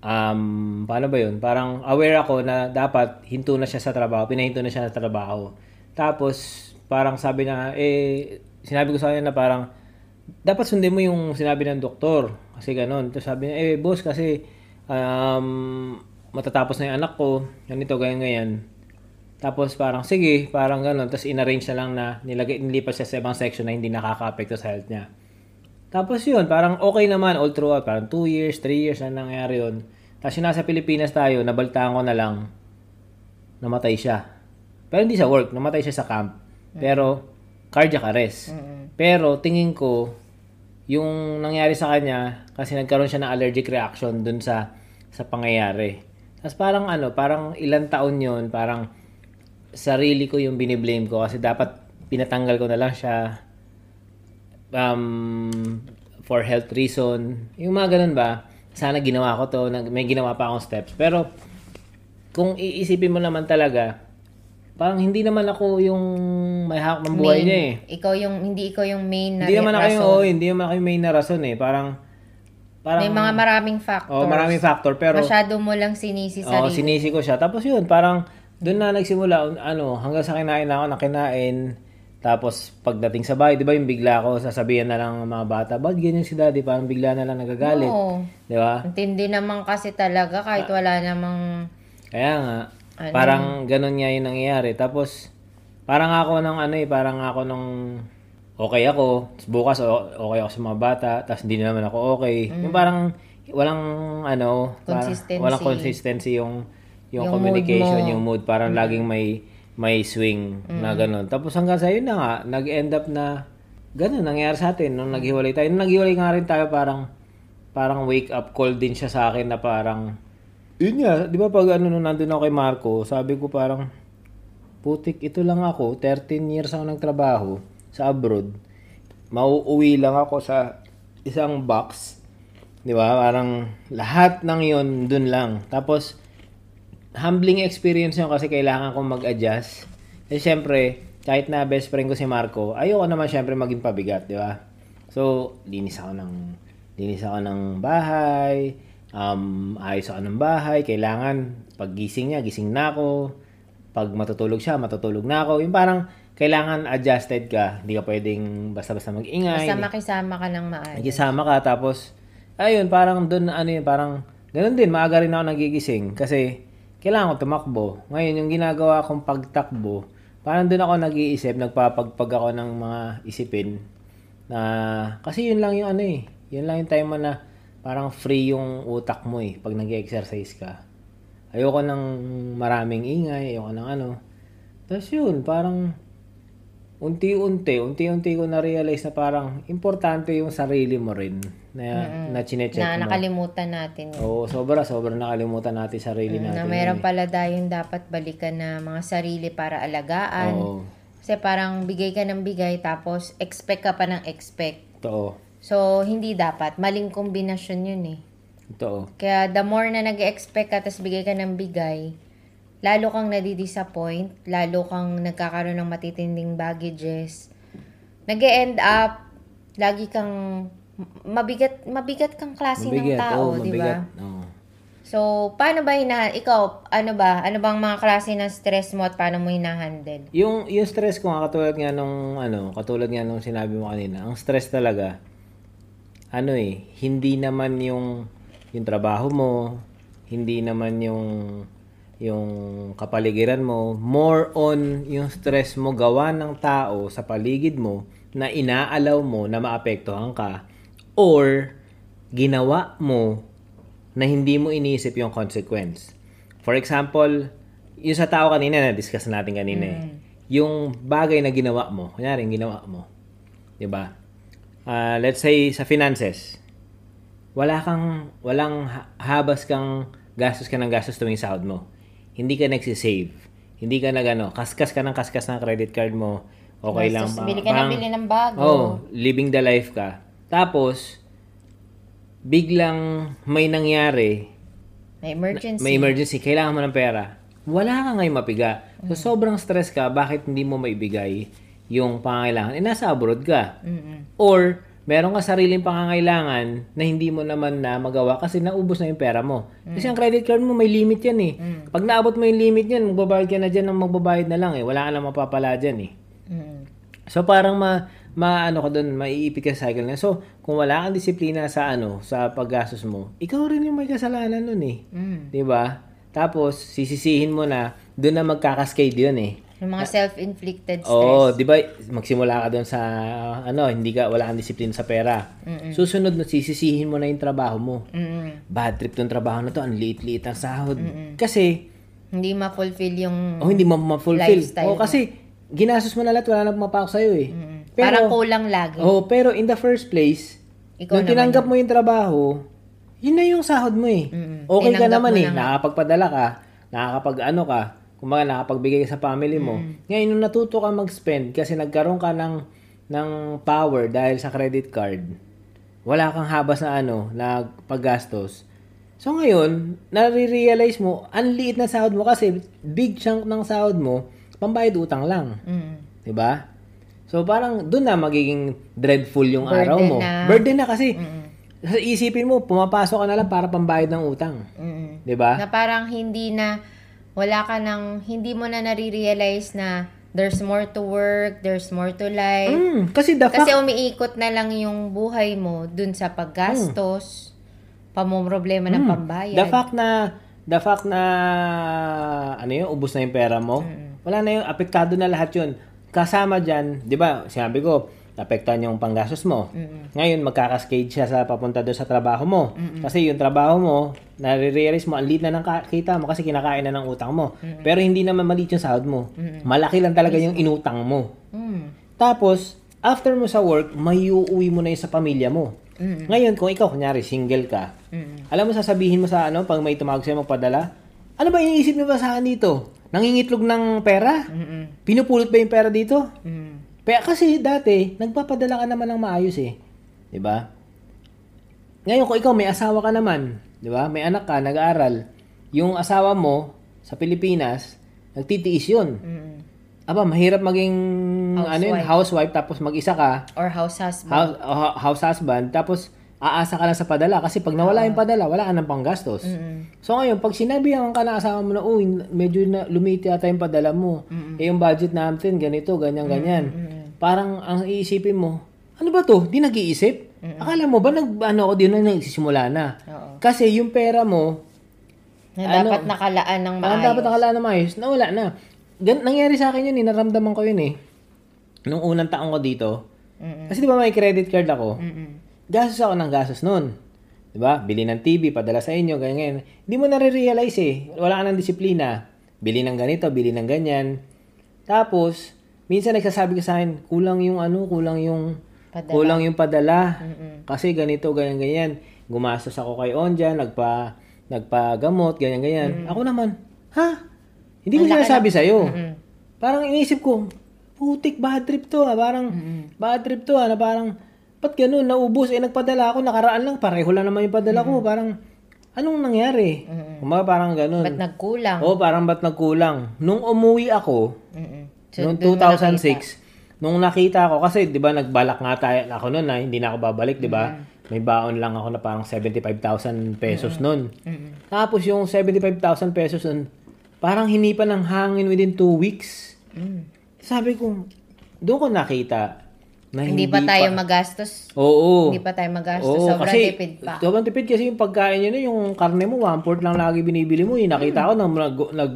S1: um, paano ba yun? Parang aware ako na dapat hinto na siya sa trabaho, pinahinto na siya sa trabaho. Tapos, parang sabi na, eh, sinabi ko sa kanya na parang, dapat sundin mo yung sinabi ng doktor. Kasi ganun. Tapos sabi niya, eh, boss, kasi, um, matatapos na yung anak ko, ganito, ganyan, ganyan. Tapos parang, sige, parang ganun. Tapos inarrange na lang na nilagay, nilipat siya sa ibang section na hindi nakaka-apekto sa health niya. Tapos yun, parang okay naman all throughout. Parang 2 years, 3 years na nangyari yun. Tapos yung nasa Pilipinas tayo, nabaltaan ko na lang, namatay siya. Pero hindi sa work, namatay siya sa camp. Pero, cardiac arrest. Pero, tingin ko, yung nangyari sa kanya, kasi nagkaroon siya ng allergic reaction dun sa sa pangyayari. Tapos parang ano, parang ilang taon yun, parang sarili ko yung biniblame ko kasi dapat pinatanggal ko na lang siya um, for health reason. Yung mga ganun ba, sana ginawa ko to, may ginawa pa akong steps. Pero, kung iisipin mo naman talaga, parang hindi naman ako yung may hawak ng buhay
S2: Main.
S1: niya eh.
S2: Ikaw yung, hindi ikaw yung main na
S1: Hindi naman ako yung, oh, hindi naman ako yung main na rason eh. Parang, parang,
S2: May mga maraming factors.
S1: oh, maraming factor. Pero,
S2: Masyado mo lang sinisi
S1: Oo,
S2: sarili.
S1: sinisi ko siya. Tapos yun, parang doon na nagsimula, ano, hanggang sa kinain na ako, nakinain. Tapos pagdating sa bahay, di ba yung bigla ko, sasabihan na lang ng mga bata, ba't ganyan si daddy? Parang bigla na lang nagagalit.
S2: Oo.
S1: Di ba?
S2: Intindi naman kasi talaga kahit wala namang...
S1: Kaya nga,
S2: Ano?
S1: parang ganun nga yung nangyayari. Tapos, parang ako ng ano eh, parang ako nung okay ako, tapos bukas okay ako sa mga bata, tapos hindi naman ako okay. Yung parang walang ano, parang
S2: Mm. Consistency.
S1: walang consistency yung yung,
S2: Yung
S1: communication,
S2: mood mo.
S1: yung mood, parang laging may may swing na ganun. Tapos hanggang sa yun na nga, nag-end up na ganun nangyari sa atin nung naghiwalay tayo. Nung naghiwalay nga rin tayo, parang parang wake up call din siya sa akin na parang yun nga, di ba pag ano nung nandun ako kay Marco, sabi ko parang putik, ito lang ako, 13 years ako nagtrabaho sa abroad. Mauuwi lang ako sa isang box. Di ba? Parang lahat ng yon dun lang. Tapos, humbling experience yun kasi kailangan kong mag-adjust. Kasi syempre, kahit na best friend ko si Marco, ayoko naman syempre maging pabigat, di ba? So, linis ako ng linis ako ng bahay, um, ayos ako ng bahay, kailangan pag gising niya, gising na ako. Pag matutulog siya, matutulog na ako. Yung parang kailangan adjusted ka. Hindi ka pwedeng basta-basta mag-ingay.
S2: Basta makisama ka ng maayos.
S1: Nakisama ka tapos ayun parang doon ano yun parang ganun din maaga rin ako nagigising kasi kailangan ko tumakbo. Ngayon yung ginagawa kong pagtakbo, parang doon ako nag-iisip, nagpapagpag ako ng mga isipin na kasi yun lang yung ano eh. Yun lang yung time na parang free yung utak mo eh pag nag-exercise ka. Ayoko ng maraming ingay, ayoko ng ano. Tapos yun, parang unti-unti, unti-unti ko na-realize na parang importante yung sarili mo rin na, na chinecheck
S2: Na
S1: mo.
S2: nakalimutan natin. yun.
S1: Oo, sobra, sobra nakalimutan natin sarili natin.
S2: na mayroon pala tayong dapat balikan na mga sarili para alagaan.
S1: Oo,
S2: Kasi parang bigay ka ng bigay tapos expect ka pa ng expect.
S1: totoo.
S2: So, hindi dapat. Maling kombinasyon yun eh.
S1: Totoo.
S2: Kaya the more na nag-expect ka tapos bigay ka ng bigay, lalo kang nadidisappoint, lalo kang nagkakaroon ng matitinding baggages. nag end up, lagi kang mabigat mabigat kang klase ng
S1: Mabigat,
S2: tao,
S1: oo,
S2: di ba? So, paano ba hina ikaw, ano ba? Ano bang mga klase ng stress mo at paano mo hinahandle?
S1: Yung, yung stress ko nga, katulad nga nung, ano, katulad nga nung sinabi mo kanina, ang stress talaga, ano eh, hindi naman yung, yung trabaho mo, hindi naman yung, yung kapaligiran mo, more on yung stress mo gawa ng tao sa paligid mo na inaalaw mo na maapektuhan ka or ginawa mo na hindi mo iniisip yung consequence. For example, yung sa tao kanina, na-discuss natin kanina eh. Yung bagay na ginawa mo, kunyari, ginawa mo, di ba? Ah, let's say, sa finances, wala kang, walang ha- habas kang gastos ka ng gastos tuwing sahod mo. Hindi ka nagsisave. Hindi ka nagano, kaskas ka ng kaskas ng credit card mo. Okay lang.
S2: Tapos
S1: ba?
S2: bili ka na
S1: Parang-
S2: bili ng bago.
S1: Oh, living the life ka. Tapos, biglang may nangyari,
S2: May emergency.
S1: may emergency, kailangan mo ng pera. Wala ka ngayon mapiga. So,
S2: Mm.
S1: sobrang stress ka, bakit hindi mo maibigay yung pangangailangan? Eh, nasa abroad ka.
S2: Mm-mm.
S1: Or, meron ka sariling pangangailangan na hindi mo naman na magawa kasi naubos na yung pera mo. Kasi ang credit card mo, may limit yan eh. Pag naabot mo yung limit yan, magbabayad ka na dyan ng magbabayad na lang eh. Wala ka na mapapala dyan eh.
S2: Mm-mm.
S1: So parang ma maano ka doon, maiipit ka sa cycle na. So, kung wala kang disiplina sa ano, sa paggastos mo, ikaw rin yung may kasalanan nun eh.
S2: Mm.
S1: 'Di ba? Tapos sisisihin mo na doon na magkakascade 'yun eh.
S2: Yung mga self-inflicted stress.
S1: Oo, 'di ba? Magsimula ka doon sa ano, hindi ka wala kang disiplina sa pera. Susunod na sisisihin mo na yung trabaho mo.
S2: Mm-mm.
S1: Bad trip tong trabaho na to, ang liit-liit ang sahod. Kasi
S2: Hindi ma-fulfill yung...
S1: oh, hindi mo ma-fulfill. Oh, kasi ginastos mo na lahat, wala na pumapasok sa'yo eh. Pero,
S2: Parang kulang lagi.
S1: Oh, pero in the first place,
S2: Ikaw
S1: nung
S2: naman
S1: tinanggap mo yung trabaho, yun na yung sahod mo eh.
S2: Mm-mm.
S1: Okay ka
S2: Tinanggap
S1: naman
S2: mo
S1: eh.
S2: na.
S1: Nakakapagpadala ka, nakakapag ano ka, kumbaga nakakapagbigay ka sa family mo. Ngayon, nung natuto ka mag-spend kasi nagkaroon ka ng, ng power dahil sa credit card, wala kang habas na ano, na paggastos. So ngayon, nare-realize mo, ang liit na sahod mo kasi big chunk ng sahod mo, pambayad utang lang.
S2: Mm.
S1: 'Di ba? So parang doon na magiging dreadful yung
S2: Burden
S1: araw mo.
S2: na.
S1: Burden na kasi.
S2: Mm-mm.
S1: Sa isipin mo, pumapasok ka na lang para pambayad ng utang.
S2: Mm-mm.
S1: 'Di ba?
S2: Na parang hindi na, wala ka nang, hindi mo na nare-realize na there's more to work, there's more to life.
S1: Mm, kasi the fact
S2: Kasi umiikot na lang yung buhay mo dun sa paggastos, pamumroblema ng pambayad.
S1: the fact na the fact na ano yun, ubos na yung pera mo. Wala na yung apektado na lahat yun. Kasama diyan, 'di ba? Sinabi ko, apektuhan yung panggastos mo. Ngayon, magkakascade siya sa papunta doon sa trabaho mo. Kasi yung trabaho mo, nare-realize mo, ang liit na ng kita mo kasi kinakain na ng utang mo. Pero hindi naman maliit yung sahod mo. Malaki lang talaga yung inutang mo.
S2: Mm.
S1: Tapos, after mo sa work, may uuwi mo na yun sa pamilya mo.
S2: Mm.
S1: Ngayon, kung ikaw, kunyari, single ka,
S2: Mm.
S1: alam mo, sasabihin mo sa ano, pag may tumawag sa'yo magpadala, ano ba iniisip mo ba sa akin dito? Nangingitlog ng pera?
S2: Mm-mm.
S1: Pinupulot ba yung pera dito?
S2: Mm.
S1: Kaya kasi dati, nagpapadala ka naman ng maayos eh. 'Di ba? Ngayon kung ikaw may asawa ka naman, 'di ba? May anak ka, nag-aaral. Yung asawa mo sa Pilipinas, nagtitiis 'yun.
S2: Mm.
S1: Aba, mahirap maging ano yun,
S2: Housewife.
S1: housewife tapos mag-isa ka,
S2: Or house husband.
S1: house, uh, house husband, tapos aasa ka lang sa padala kasi pag nawala yung padala, wala ka ng panggastos.
S2: Mm-mm.
S1: So ngayon, pag sinabi ang ka ng asawa mo na, uy, medyo na, lumiti ata yung padala mo. Eh yung budget natin, ganito, ganyan, ganyan. Parang ang iisipin mo, ano ba to? Di nag-iisip? Akala mo ba nag, ano ako, di na nagsisimula na?
S2: Oo.
S1: Kasi yung pera mo,
S2: Na
S1: Ano?
S2: dapat nakalaan ng maayos.
S1: dapat nakala na maayos, nawala na. Gan nangyari sa akin yun, eh, naramdaman ko yun eh. Nung unang taong ko dito,
S2: Mm-mm.
S1: kasi di ba may credit card ako,
S2: Mm-mm.
S1: Gastos ako ng gastos noon. 'Di ba? Bili ng TV, padala sa inyo, ganyan. Hindi mo nare-realize eh. Wala ka ng disiplina. Bili ng ganito, bili ng ganyan. Tapos, minsan nagsasabi ka sa akin, kulang yung ano, kulang yung
S2: Padala.
S1: kulang yung padala.
S2: Mm-mm.
S1: Kasi ganito, ganyan, ganyan. Gumastos ako kay Onja, nagpa, nagpagamot, ganyan, ganyan. Ako naman, ha? Hindi ko sinasabi sa'yo.
S2: Mm-mm.
S1: Parang inisip ko, putik, bad trip to ah. Parang,
S2: Mm-mm.
S1: bad trip to ah. Na parang, ba't ganun, naubos, eh nagpadala ako, nakaraan lang, pareho lang naman yung padala ko. Parang, anong nangyari?
S2: Mm-mm.
S1: Kumaga parang ganun.
S2: Ba't nagkulang?
S1: Oo, parang ba't nagkulang? Nung umuwi ako,
S2: Mm-mm. So,
S1: noong
S2: dun mo nakita.
S1: 2006, nung nakita ko, kasi di ba nagbalak nga tayo ako noon na hindi na ako babalik, di ba? May baon lang ako na parang 75,000 pesos noon.
S2: Mm-mm.
S1: Tapos yung 75,000 pesos nun, parang hinipa ng hangin within 2 weeks.
S2: Mm.
S1: Sabi ko, doon ko nakita na
S2: Hindi,
S1: hindi,
S2: pa tayo magastos.
S1: Oo.
S2: Hindi pa tayo magastos.
S1: Oo,
S2: Sobrang
S1: kasi,
S2: tipid pa.
S1: Sobrang tipid kasi yung pagkain nyo na, yung karne mo, one port lang lagi binibili mo. Eh. Nakita ko nang nag, nag,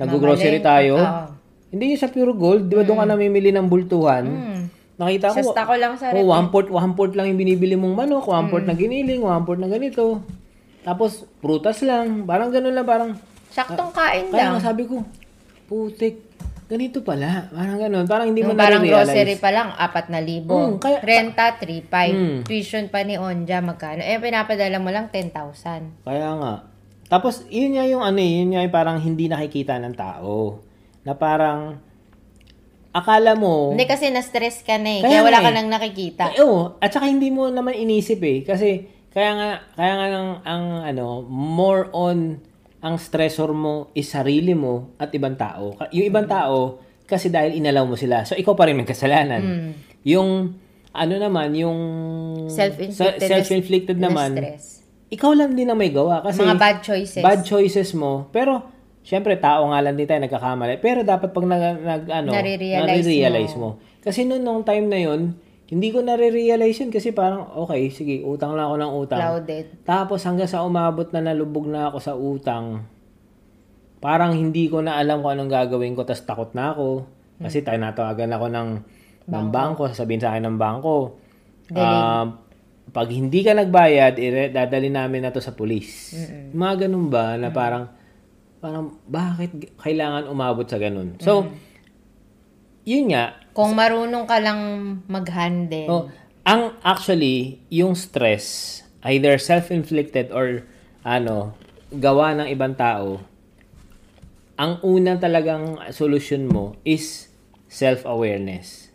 S1: nag-grocery tayo.
S2: Oo.
S1: Hindi yung sa Pure Gold. Di ba doon ka namimili ng bultuhan?
S2: Mm.
S1: Nakita ko,
S2: Sasta ko lang sa
S1: oh, one port, one port lang yung binibili mong manok, one port na giniling, one port na ganito. Tapos, prutas lang. Parang ganun lang, parang,
S2: Saktong kain
S1: kaya
S2: lang.
S1: nga sabi ko, putik, ganito pala. Parang ganun. Parang hindi mo
S2: parang
S1: nare-realize.
S2: grocery pa lang, 4,000.
S1: Mm, kaya-
S2: Renta, 3,500.
S1: Mm.
S2: Tuition pa ni Onja, magkano? Eh, pinapadala mo lang 10,000.
S1: Kaya nga. Tapos, yun nga yung ano eh, yun nga yung parang hindi nakikita ng tao. Na parang, akala mo,
S2: Hindi kasi na-stress ka na eh.
S1: Kaya
S2: Kaya, wala
S1: nga
S2: ka
S1: eh.
S2: nang nakikita.
S1: Eh, oo, at saka hindi mo naman inisip eh. Kasi, kaya nga, kaya nga ang, ang ano, more on, ang stressor mo is sarili mo at ibang tao. Yung ibang tao, kasi dahil inalaw mo sila. So, ikaw pa rin may kasalanan.
S2: Mm.
S1: Yung, ano naman, yung...
S2: Self-inflicted
S1: self-inflicted
S2: na
S1: naman.
S2: stress.
S1: Ikaw lang din ang may gawa. Kasi,
S2: Mga bad choices.
S1: bad choices mo. Pero, syempre, tao nga lang din tayo nagkakamali. Pero dapat pag nag, nag ano,
S2: Nare-realize
S1: nare-realize mo. Kasi noon, nung time na yun, hindi ko nare-realize yun kasi parang, okay, sige, utang lang ako ng utang.
S2: Clouded.
S1: Tapos hanggang sa umabot na nalubog na ako sa utang, parang hindi ko na alam kung anong gagawin ko, tapos takot na ako. Kasi tayo natawagan ako ng, ng bangko, sasabihin sa akin ng bangko, um, pag hindi ka nagbayad, ire- dadali namin na to sa pulis. Mga ganun ba, na parang, parang, bakit kailangan umabot sa ganun? So, yun nga,
S2: Kung marunong ka lang mag-handle.
S1: Oh, ang actually, yung stress, either self-inflicted or ano, gawa ng ibang tao, ang unang talagang solusyon mo is self-awareness.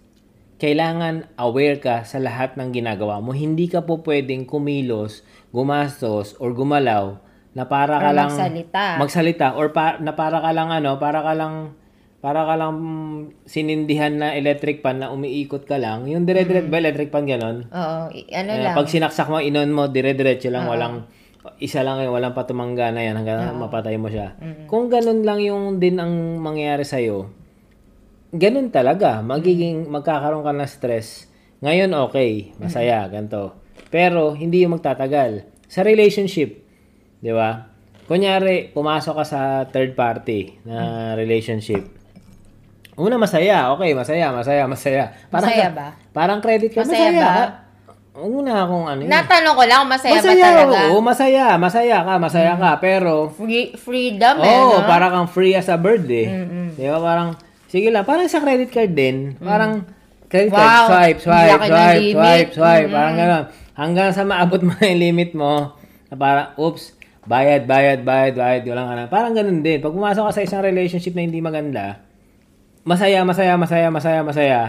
S1: Kailangan aware ka sa lahat ng ginagawa mo. Hindi ka po pwedeng kumilos, gumastos, or gumalaw na para ka
S2: Or
S1: lang
S2: magsalita.
S1: magsalita or pa, na para ka lang ano, para ka lang para ka lang mm, sinindihan na electric pan na umiikot ka lang. Yung dire-diret ba electric pan ganon?
S2: Oo. Ano
S1: Eh,
S2: lang.
S1: pag sinaksak mo, inon mo, dire-diretso lang, walang, isa lang yun, walang patumangga na yan hanggang mapatay mo siya. Kung ganun lang yung din ang mangyayari sa'yo, ganun talaga, magiging, magkakaroon ka ng stress. Ngayon, okay, masaya, ganto. Pero, hindi yung magtatagal. Sa relationship, di ba? Kunyari, pumasok ka sa third party na relationship. Una, masaya. Okay, masaya, masaya, masaya.
S2: Masaya
S1: ka-
S2: ba?
S1: Parang credit ka.
S2: Masaya
S1: Masaya,
S2: ba?
S1: Una akong ano yun.
S2: Natanong ko lang, masaya,
S1: masaya,
S2: ba talaga?
S1: oo, masaya. Masaya ka, masaya ka. Pero,
S2: Free, freedom eh,
S1: oh,
S2: no?
S1: para kang free as a bird eh. Di ba? Parang, sige lang, parang sa credit card din. Parang, credit card,
S2: Wow,
S1: swipe, swipe,
S2: ng
S1: swipe,
S2: limit.
S1: swipe, swipe. Parang gano'n. Hanggang sa maabot mo yung limit mo, na parang, oops, bayad, bayad, bayad, bayad, walang ka na. Parang ganun din. Pag pumasok ka sa isang relationship na hindi maganda, masaya, masaya, masaya, masaya, masaya.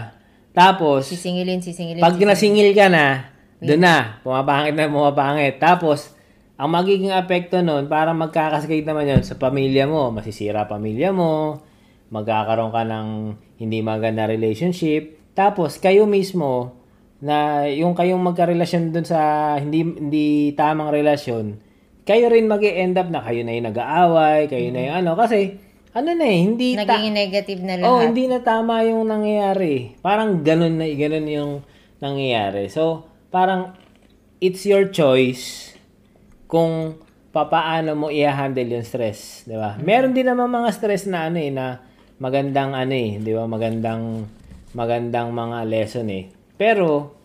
S1: Tapos,
S2: Sisingilin, sisingilin.
S1: pag
S2: sisingilin.
S1: nasingil ka na, doon na, pumapangit na pumapangit. Tapos, ang magiging apekto nun, para magkakasakit naman yun sa pamilya mo, masisira pamilya mo, magkakaroon ka ng hindi maganda relationship. Tapos, kayo mismo, na yung kayong magkarelasyon dun sa hindi hindi tamang relasyon, kayo rin mag end up na kayo na yung nag-aaway, kayo na yung ano, kasi, ano na eh, hindi ta-
S2: Naging negative na lahat.
S1: Oh, hindi na tama yung nangyayari. Parang ganun na ganun yung nangyayari. So, parang it's your choice kung papaano mo i-handle yung stress, 'di ba? Meron din naman mga stress na ano eh na magandang ano eh, 'di ba? Magandang magandang mga lesson eh. Pero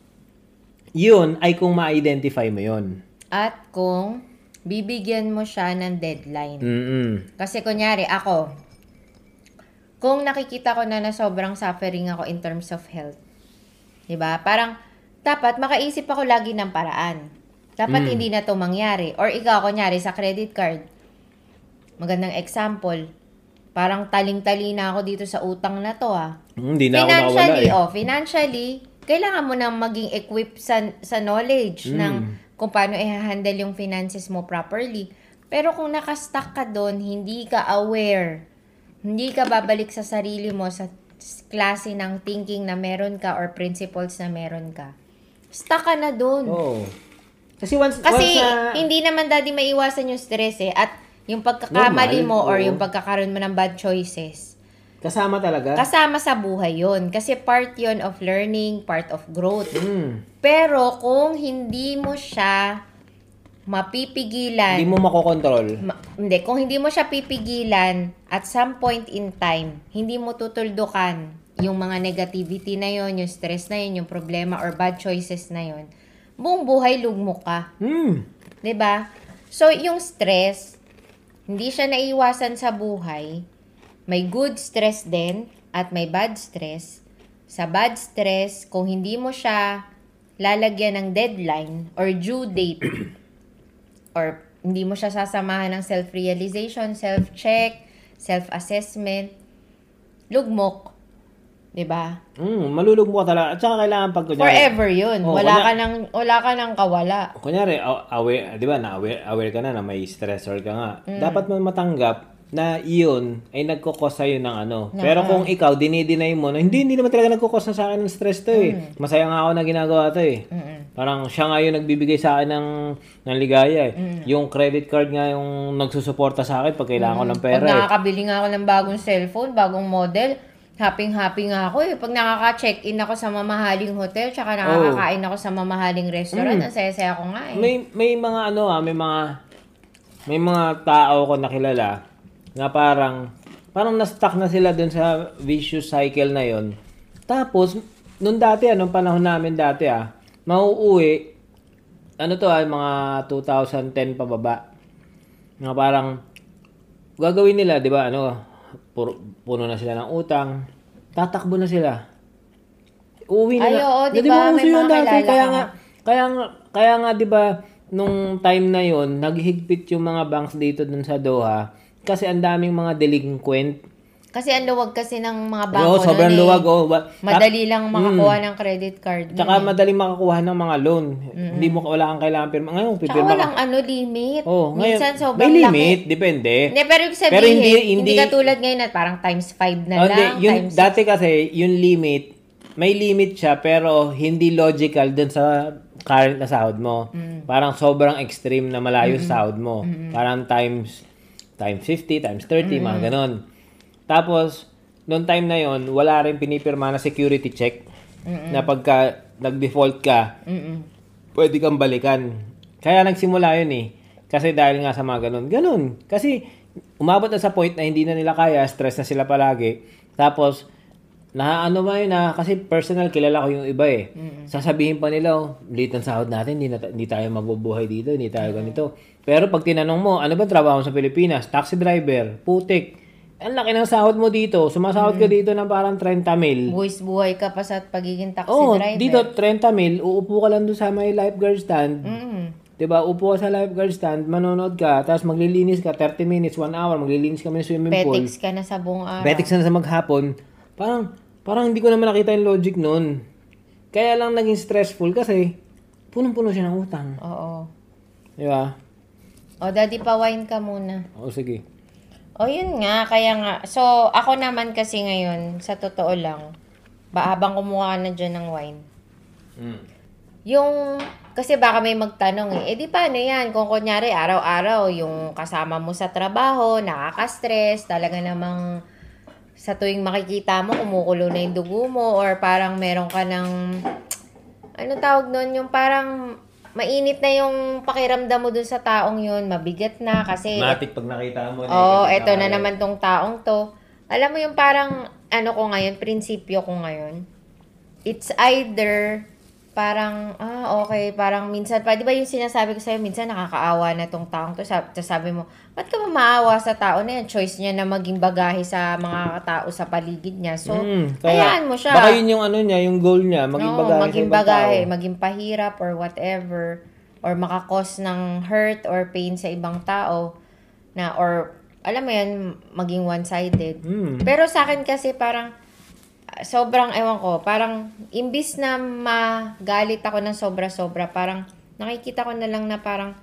S1: yun ay kung ma-identify mo yun.
S2: At kung bibigyan mo siya ng deadline.
S1: Mm.
S2: Kasi kunyari, ako, kung nakikita ko na na sobrang suffering ako in terms of health. 'Di ba? Parang dapat makaisip ako lagi ng paraan. Dapat
S1: Mm.
S2: hindi na 'to mangyari. Or ikaw kunyari sa credit card. Magandang example. Parang taling-tali na ako dito sa utang na 'to ah.
S1: Hmm, Hindi na ako nakawala
S2: Financially,
S1: eh.
S2: oh, financially, kailangan mo nang maging equipped sa, sa knowledge
S1: Mm.
S2: ng kung paano i-handle yung finances mo properly. Pero kung nakastuck ka doon, hindi ka aware, hindi ka babalik sa sarili mo sa klase ng thinking na meron ka or principles na meron ka. Stuck ka na doon.
S1: Oo. Kasi once,
S2: Kasi
S1: once na...
S2: hindi naman daddy maiwasan yung stress eh. At yung pagkakamali
S1: Normal,
S2: mo or
S1: oo.
S2: yung pagkakaroon mo ng bad choices,
S1: Kasama talaga.
S2: kasama sa buhay yon Kasi part yon of learning, part of growth.
S1: Hmm.
S2: Pero kung hindi mo siya mapipigilan,
S1: Hindi mo makokontrol.
S2: ma- hindi, kung hindi mo siya pipigilan, at some point in time, hindi mo tutuldukan yung mga negativity na yon yung stress na yon yung problema or bad choices na yon buong buhay lugmok ka.
S1: Hmm.
S2: 'Di ba? So, yung stress, hindi siya naiwasan sa buhay. May good stress din at may bad stress. Sa bad stress, kung hindi mo siya lalagyan ng deadline or due date or hindi mo siya sasamahan ng self-realization, self-check, self-assessment, lugmok. 'Di ba?
S1: Hmm, malulugmo ka talaga. At saka kailangan pag kunyari...
S2: Forever 'yun.
S1: Oo,
S2: wala
S1: kunya-
S2: ka nang wala ka nang kawala.
S1: Kunyari, aw- aware, di ba, na aware, aware ka na na may stressor ka nga.
S2: Mm.
S1: Dapat mo matanggap na iyon ay nagkukos sa'yo ng ano. Pero kung ikaw, dinideny mo na, hindi, hindi naman talaga nagkukos na sa akin ng stress to eh.
S2: Mm.
S1: Masaya nga ako na ginagawa to eh.
S2: Mm-mm.
S1: Parang siya nga yung nagbibigay sa akin ng, ng ligaya eh.
S2: Mm.
S1: Yung credit card nga yung nagsusuporta sa akin pag kailangan ko ng
S2: Pag
S1: pera eh.
S2: nakakabili nga ako ng bagong cellphone, bagong model, happy-happy nga ako eh. Pag nakaka-check-in ako sa mamahaling hotel, tsaka nakakakain ako sa mamahaling restaurant, ang saya-saya ko nga eh.
S1: Mm. May may mga ano ah, may mga may mga tao ko nakilala na parang parang na-stuck na sila dun sa vicious cycle na yon. Tapos nung dati anong panahon namin dati ah, mauuwi ano to ah, mga 2010 pababa. Nga parang gagawin nila, 'di ba? Ano, puro, puno na sila ng utang. Tatakbo na sila. Uuwi na.
S2: Ay, oo,
S1: Di
S2: ba? May mga
S1: dati. Kaya
S2: ka.
S1: nga, kaya nga, kaya nga, di ba, nung time na yon naghigpit yung mga banks dito dun sa Doha kasi ang daming mga delinquent.
S2: Kasi ang luwag kasi ng mga
S1: Oo,
S2: bangko
S1: sobrang
S2: nun eh.
S1: luwag. Oh. Ba-
S2: Madali lang makakuha ng credit card.
S1: Tsaka madaling makakuha ng mga loan. Hindi mo wala kang kailangan pirma. Ngayon,
S2: Tsaka
S1: pipirma ka.
S2: walang ano, limit.
S1: Oh, ngayon,
S2: Minsan sobrang
S1: may limit,
S2: laki.
S1: depende.
S2: Hindi, pero ibig sabihin,
S1: Pero hindi-
S2: hindi,
S1: hindi-
S2: katulad ngayon na parang times 5 na
S1: Oh,
S2: lang.
S1: hindi, yung,
S2: times
S1: dati kasi, yung limit, may limit siya, pero hindi logical dun sa current na sahod mo.
S2: Mm.
S1: Parang sobrang extreme na malayo sa sahod mo. Parang times, times 50, times 30, mga ganon. Tapos, noong time na yon wala rin pinipirma na security check na pagka nag-default ka,
S2: Mm-mm.
S1: pwede kang balikan. Kaya nagsimula yun eh. Kasi dahil nga sa mga ganun. Ganun. Kasi umabot na sa point na hindi na nila kaya, stress na sila palagi. Tapos, na ano ba yun na, kasi personal, kilala ko yung iba eh. Sasabihin pa nila, oh, late ang sahod natin, hindi, na, hindi tayo mabubuhay dito, hindi tayo ganito. Pero pag tinanong mo, ano ba trabaho mo sa Pilipinas? Taxi driver, putik. Ang laki ng sahod mo dito. Sumasahod ka dito ng parang 30 mil.
S2: Buwis buhay ka pa sa pagiging taxi
S1: Oo,
S2: driver.
S1: dito 30 mil, uupo ka lang doon sa may lifeguard stand.
S2: Mm.
S1: 'Di ba? Upo ka sa lifeguard stand, manonood ka, tapos maglilinis ka 30 minutes, 1 hour, maglilinis kami sa swimming pool.
S2: Petics ka na sa buong araw.
S1: Betix na sa maghapon. Parang parang hindi ko naman nakita yung logic noon. Kaya lang naging stressful kasi punong-puno siya ng utang.
S2: Oo.
S1: 'Di ba?
S2: O, daddy, pa-wine ka muna.
S1: O sige.
S2: O, yun nga. Kaya nga. So, ako naman kasi ngayon, sa totoo lang, ba, habang kumuha ka na dyan ng wine,
S1: Mm.
S2: yung, kasi baka may magtanong eh, eh di paano yan? Kung kunyari, araw-araw, yung kasama mo sa trabaho, nakaka-stress, talaga namang sa tuwing makikita mo, kumukulo na yung dugo mo, or parang meron ka ng, ano tawag nun, yung parang mainit na yung pakiramdam mo dun sa taong yun, mabigat na kasi
S1: Matik pag nakita mo.
S2: Oo, oh, eto na naman tong taong to. Alam mo yung parang, ano ko ngayon, prinsipyo ko ngayon. It's either parang, ah, okay, parang minsan pa, di ba yung sinasabi ko sa'yo, minsan nakakaawa na tong taong to. Sabi, sabi mo, ba't ka ba maawa sa tao na yan? Choice niya na maging bagahe sa mga tao sa paligid niya. So,
S1: Mm,
S2: hayaan mo siya.
S1: Baka yun yung ano niya, yung goal niya, maging
S2: Oo,
S1: bagahe
S2: maging
S1: sa
S2: bagahe,
S1: tao.
S2: maging pahirap or whatever or makakos ng hurt or pain sa ibang tao na or alam mo yan, maging one-sided.
S1: Mm.
S2: Pero sa akin kasi parang sobrang ewan ko, parang imbis na magalit ako ng sobra-sobra, parang nakikita ko na lang na parang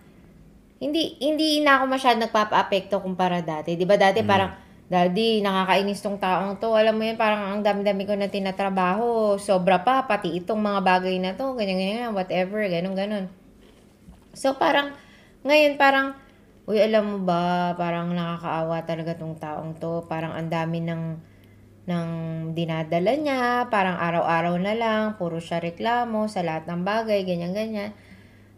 S2: hindi hindi na ako masyado nagpapa-apekto kumpara dati. 'Di ba dati parang Daddy, nakakainis tong taong to. Alam mo yan, parang ang dami-dami ko na tinatrabaho. Sobra pa, pati itong mga bagay na to, ganyan-ganyan, whatever, ganun-ganun. So, parang, ngayon, parang, uy, alam mo ba, parang nakakaawa talaga tong taong to. Parang ang dami ng, ng dinadala niya, parang araw-araw na lang, puro siya reklamo sa lahat ng bagay, ganyan-ganyan.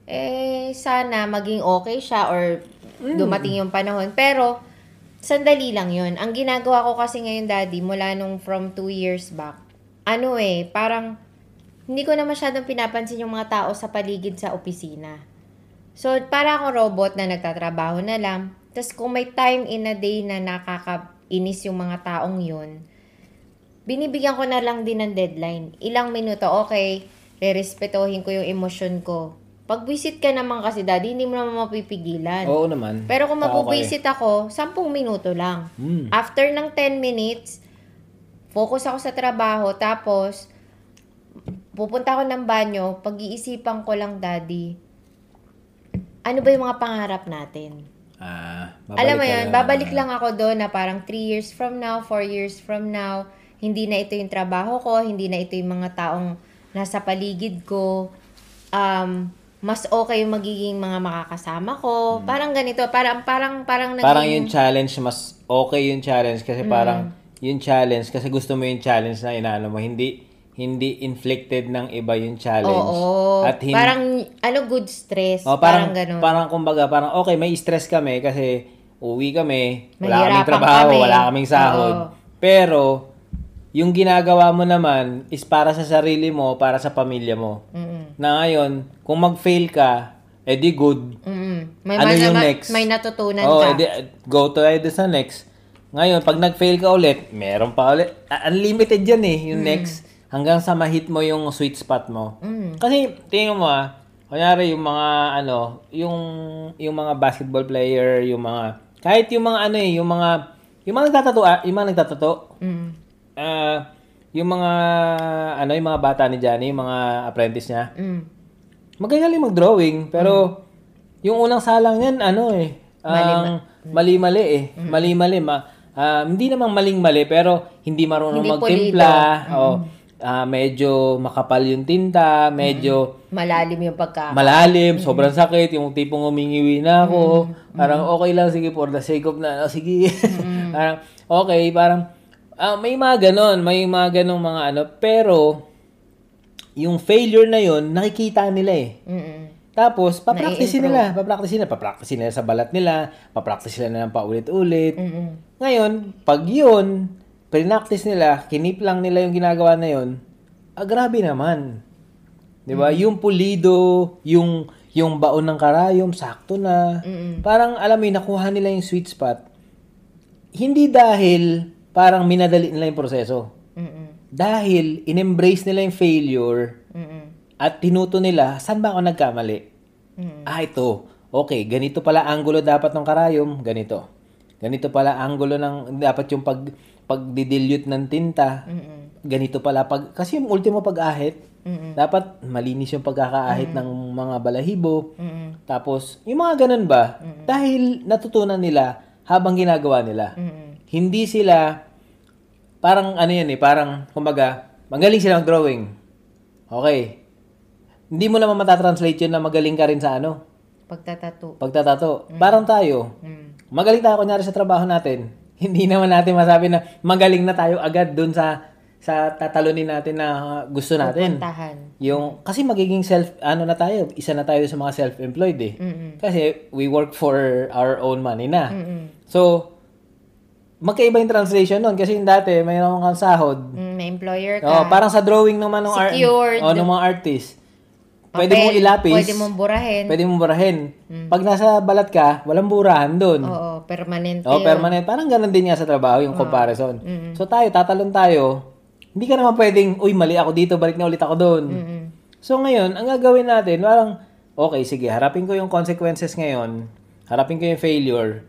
S2: Eh, sana maging okay siya or dumating yung panahon. Pero, sandali lang yun. Ang ginagawa ko kasi ngayon, daddy, mula nung from two years back, ano eh, parang, hindi ko na masyadong pinapansin yung mga tao sa paligid sa opisina. So, para akong robot na nagtatrabaho na lang. Tapos, kung may time in a day na nakakainis yung mga taong yun, binibigyan ko na lang din ng deadline. Ilang minuto, okay, re-respetohin ko yung emosyon ko. Pag visit ka naman kasi, daddy, hindi mo naman mapipigilan.
S1: Oo naman.
S2: Pero kung mabubisit ako, 10 minuto lang.
S1: eh. Mm.
S2: After ng 10 minutes, focus ako sa trabaho, tapos, pupunta ako ng banyo, pag-iisipan ko lang, daddy, ano ba yung mga pangarap natin?
S1: Ah,
S2: Alam mo yun, babalik lang ako doon na parang 3 years from now, 4 years from now, hindi na ito yung trabaho ko, hindi na ito yung mga taong nasa paligid ko. Um, mas okay yung magiging mga makakasama ko. Parang ganito, parang parang parang naging.
S1: Parang yung challenge, mas okay yung challenge kasi
S2: Mm.
S1: parang yung challenge, kasi gusto mo yung challenge na inaano mo, hindi hindi inflicted ng iba yung challenge.
S2: Oo.
S1: At hin-
S2: parang ano good stress,
S1: Oh,
S2: parang,
S1: parang,
S2: ganun.
S1: parang kumbaga, parang okay, may stress kami kasi uwi kami, wala
S2: Mahirapan
S1: kaming trabaho,
S2: kami.
S1: wala kaming sahod.
S2: Oo.
S1: Pero, yung ginagawa mo naman is para sa sarili mo, para sa pamilya mo.
S2: Mm-mm.
S1: Na ngayon, kung mag-fail ka, edi good.
S2: Mm-mm. May
S1: Ano
S2: may,
S1: yung next?
S2: may natutunan
S1: Oh,
S2: ka.
S1: edi, go to edi sa next. Ngayon, pag nag-fail ka ulit, meron pa ulit. Unlimited yan eh, yung next. Hanggang sa ma-hit mo yung sweet spot mo.
S2: Mm.
S1: Kasi, tingnan mo ah, kunyari yung mga ano, yung yung mga basketball player, yung mga kahit yung mga ano eh, yung mga yung mga nagtatato, ah, yung mga nagtatato,
S2: Mm.
S1: Ah, yung mga ano, yung mga bata ni Johnny, yung mga apprentice niya,
S2: Mm.
S1: magagaling mag-drawing, pero yung unang salang niyan, ano eh, ang mali-mali eh. Mali-mali. Ma, ah, hindi namang maling-mali, pero hindi marunong
S2: Hindi
S1: magtimpla. O, ah, medyo makapal yung tinta, medyo
S2: Malalim yung pagka...
S1: malalim, sobrang sakit, yung tipong umingiwi na ako. Parang okay lang, sige, for the sake of na, oh, sige. parang, okay, parang, ah, may mga ganon, may mga ganong mga ano, pero, yung failure na yon nakikita nila eh.
S2: Mm-mm.
S1: Tapos, papracticein nila, papracticein nila, papracticein nila sa balat nila, papractice nila ng paulit-ulit.
S2: Mm-mm.
S1: Ngayon, pag yun, pinactice nila, kinip lang nila yung ginagawa na yun, ah, grabe naman. 'Di ba? Yung pulido, yung yung baon ng karayom, sakto na.
S2: Mm-mm.
S1: Parang alam mo, nakuha nila yung sweet spot. Hindi dahil parang minadali nila yung proseso.
S2: Mm-mm.
S1: Dahil in-embrace nila yung failure
S2: Mm-mm.
S1: at tinuto nila, saan ba ako nagkamali?
S2: Mm-mm.
S1: Ah, ito. Okay, ganito pala angulo dapat ng karayom, ganito. Ganito pala angulo ng dapat yung pag pagdidilute ng tinta.
S2: Mm-mm.
S1: Ganito pala pag kasi yung ultimo pag-ahit,
S2: Mm-mm.
S1: dapat malinis yung pagkakaahit ng mga balahibo.
S2: Mm-mm.
S1: Tapos, yung mga ganun ba? Dahil natutunan nila habang ginagawa nila.
S2: Mm-mm.
S1: Hindi sila parang ano yan eh, parang kumbaga, magaling silang drawing. Okay. Hindi mo naman matatranslate yun na magaling ka rin sa ano,
S2: Pagtatato.
S1: pagtatato. Parang tayo.
S2: Mm.
S1: Magaling tayo kunyari sa trabaho natin. Hindi naman natin masabi na magaling na tayo agad dun sa sa tatalunin natin na gusto natin.
S2: Puntahan.
S1: Yung kasi magiging self ano na tayo, isa na tayo sa mga self-employed eh.
S2: Mm-mm.
S1: Kasi we work for our own money na.
S2: Mm-mm.
S1: So magkaiba yung translation nun kasi yung dati mayroon kang sahod.
S2: Mm, may employer ka.
S1: Oh, parang sa drawing naman ng art, oh, ng mga artist. pwede
S2: Papel,
S1: mong ilapis,
S2: Pwede mong burahin.
S1: pwede mong burahin. Pag nasa balat ka, walang burahan doon.
S2: Oo, permanente.
S1: Oh,
S2: yun.
S1: permanent. Parang ganun din nga sa trabaho, yung comparison. So tayo, tatalon tayo. Hindi ka naman pwedeng, uy, mali ako dito, balik na ulit ako doon.
S2: Mm-mm.
S1: So ngayon, ang gagawin natin, parang, okay, sige, harapin ko yung consequences ngayon. Harapin ko yung failure.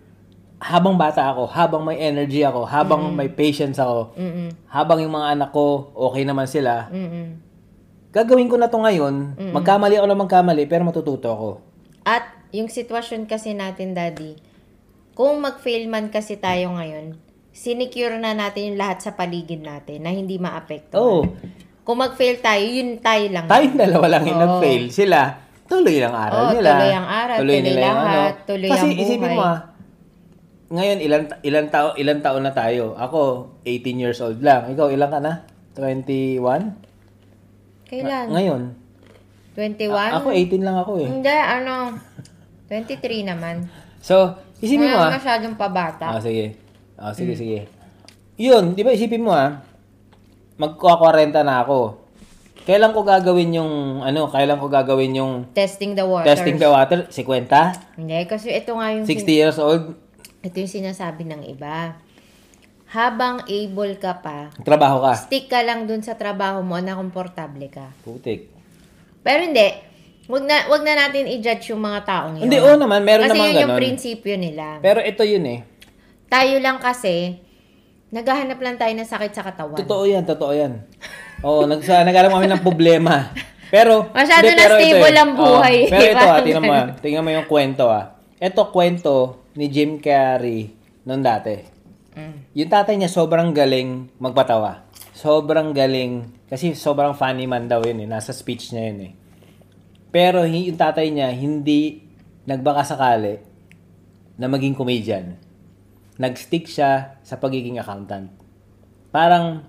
S1: Habang bata ako, habang may energy ako, habang may patience ako,
S2: Mm-mm.
S1: habang yung mga anak ko, okay naman sila,
S2: Mm-mm.
S1: gagawin ko na to ngayon. Magkamali ako na magkamali, pero matututo ako.
S2: At yung sitwasyon kasi natin, Daddy, kung mag-fail man kasi tayo ngayon, sinecure na natin yung lahat sa paligid natin na hindi maapekto.
S1: Oo.
S2: Kung mag-fail tayo, yun tayo lang.
S1: Tayong dalawa lang yung
S2: Oo.
S1: nag-fail. Sila, tuloy ang aral
S2: Oo,
S1: nila.
S2: tuloy ang aral, tuloy
S1: nila yung
S2: lahat,
S1: ano.
S2: tuloy
S1: Kasi
S2: ang buhay.
S1: isipin mo ah, ngayon ilan ilan tao ilan taon na tayo? Ako 18 years old lang. Ikaw ilan ka na? 21?
S2: Kailan?
S1: Ngayon.
S2: 21?
S1: A- ako 18 lang ako eh.
S2: Hindi, ano, 23 naman.
S1: So, isipin mo
S2: Wala
S1: ah.
S2: masyadong pabata.
S1: Ah, sige. Ah, sige, sige. Yun, di ba isipin mo ah, magkwa-40 na ako. Kailan ko gagawin yung, ano, kailan ko gagawin yung
S2: Testing the waters.
S1: testing the water? 50?
S2: Hindi, kasi ito nga yung,
S1: 60 years old?
S2: Ito yung sinasabi ng iba. Habang able ka pa,
S1: Trabaho ka?
S2: stick ka lang dun sa trabaho mo na komportable ka.
S1: Putik.
S2: Pero hindi, wag na, wag na natin i-judge yung mga taong yun.
S1: Hindi, oo naman, meron
S2: kasi
S1: naman
S2: yun yung
S1: ganun.
S2: prinsipyo nila.
S1: Pero ito yun eh.
S2: Tayo lang kasi, naghahanap lang tayo ng sakit sa katawan.
S1: Totoo yan, totoo yan. Oo, nag, sa, nag-alam kami ng problema. Pero,
S2: Masyado
S1: hindi,
S2: na
S1: pero ito
S2: stable
S1: eh.
S2: ang buhay.
S1: Oo, pero ito ah,
S2: Parang
S1: tingnan mo ah. Tingnan mo yung kwento ah. Ito kwento ni Jim Carrey noon dati.
S2: Mm.
S1: Yung tatay niya sobrang galing magpatawa. Sobrang galing. Kasi sobrang funny man daw yun eh. Nasa speech niya yun eh. Pero yung tatay niya hindi nagbaka sakali na maging comedian. Nag-stick siya sa pagiging accountant. Parang,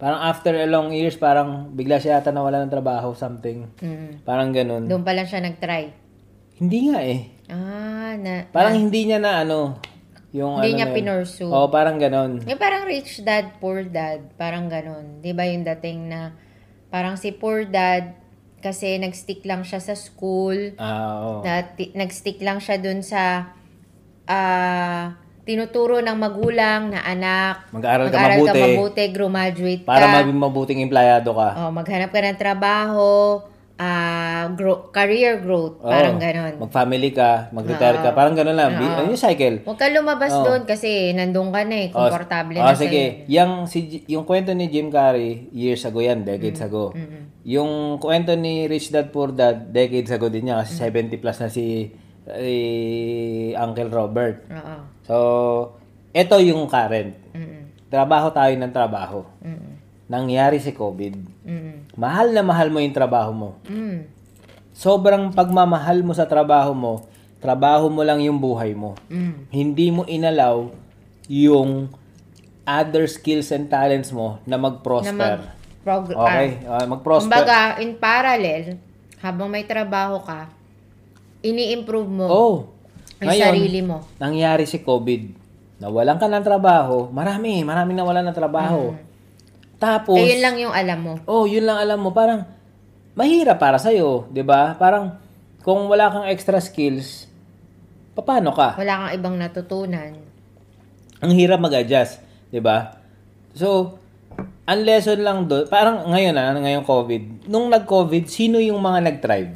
S1: parang after a long years, parang bigla siya yata nawala ng trabaho, something.
S2: Mm.
S1: Parang ganun.
S2: Doon pa lang siya nag-try.
S1: Hindi nga eh.
S2: Ah, na,
S1: Parang hindi niya na ano, yung
S2: Hindi
S1: ano
S2: niya
S1: na
S2: pinursue.
S1: Oo, parang ganun.
S2: Yung parang rich dad, poor dad. Parang ganun. Di ba yung dating na parang si poor dad kasi nag-stick lang siya sa school.
S1: Ah, oo.
S2: Na, ti- nag-stick lang siya dun sa ah tinuturo ng magulang na anak.
S1: Mag-aaral ka
S2: mag-aral
S1: mabuti.
S2: ka mabuti, graduate ka.
S1: Para maging mabuting empleyado ka.
S2: Oh, maghanap ka ng trabaho, ah grow, career growth,
S1: Oo.
S2: parang ganon.
S1: Mag-family ka, mag-retire ka. Parang ganun lang. Ano yung cycle?
S2: Huwag ka lumabas
S1: Oo.
S2: doon kasi nandun ka na eh,
S1: Oh,
S2: komportable
S1: oh,
S2: na
S1: sige. Yung, si, J- yung kwento ni Jim Carrey, years ago yan, decades ago. Yung kwento ni Rich Dad Poor Dad, decades ago din niya kasi 70 plus na si eh, Uncle Robert.
S2: Oo.
S1: So, ito yung current.
S2: Mm-mm.
S1: Trabaho tayo ng trabaho.
S2: Mm-mm.
S1: Nangyari si COVID.
S2: Mm-mm.
S1: Mahal na mahal mo yung trabaho mo.
S2: Mm.
S1: Sobrang pagmamahal mo sa trabaho mo, trabaho mo lang yung buhay mo.
S2: Mm.
S1: Hindi mo inalaw yung other skills and talents mo na
S2: Na
S1: mag-prosper.
S2: mag-prog-
S1: okay? Ah, mag-prosper.
S2: Kumbaga, in parallel, habang may trabaho ka, ini-improve mo
S1: oh.
S2: ang
S1: Ngayon,
S2: sarili mo.
S1: nangyari si COVID. Nawalan ka ng trabaho. Marami, marami nawalan ng trabaho. Tapos,
S2: Eh, yun lang yung alam mo.
S1: oh, yun lang alam mo. Parang, mahirap para sa'yo. 'di ba Parang, kung wala kang extra skills, paano ka?
S2: Wala kang ibang natutunan.
S1: ang hirap mag-adjust, 'di ba? So, ang lesson lang do, parang ngayon ah, ngayong COVID, nung nag-COVID, sino yung mga nag-thrive?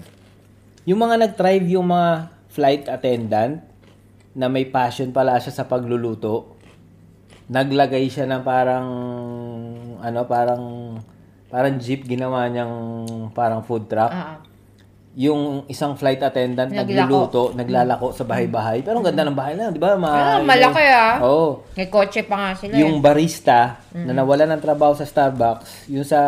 S1: Yung mga nag-thrive, yung mga flight attendant na may passion pala siya sa pagluluto. Naglagay siya ng parang ano, parang parang jeep ginawa niyang parang food truck.
S2: Ah, ah.
S1: Yung isang flight attendant nagluluto, naglalako sa bahay-bahay. Pero ang ganda ng bahay na, 'di ba? Ma-
S2: Ah, malaki ah.
S1: Oo.
S2: May kotse pa nga sila. eh.
S1: Yung barista na nawala ng trabaho sa Starbucks, yung sa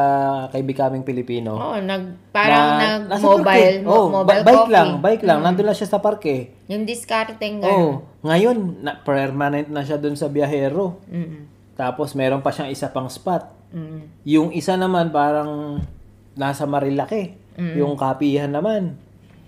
S1: kay Becoming Filipino.
S2: Oo, nag, parang
S1: na-
S2: nag
S1: nasa
S2: mobile,
S1: parke.
S2: mo-
S1: Oh,
S2: mobile
S1: ba- bike
S2: coffee.
S1: lang, bike lang. Nandun lang siya sa parke.
S2: Yung discarding
S1: Oh,
S2: gano'n.
S1: ngayon, na, permanent na siya dun sa biyahero.
S2: Mm,
S1: Tapos meron pa siyang isa pang spot.
S2: Mm,
S1: Yung isa naman parang nasa Marilaki. Yung kapihan naman.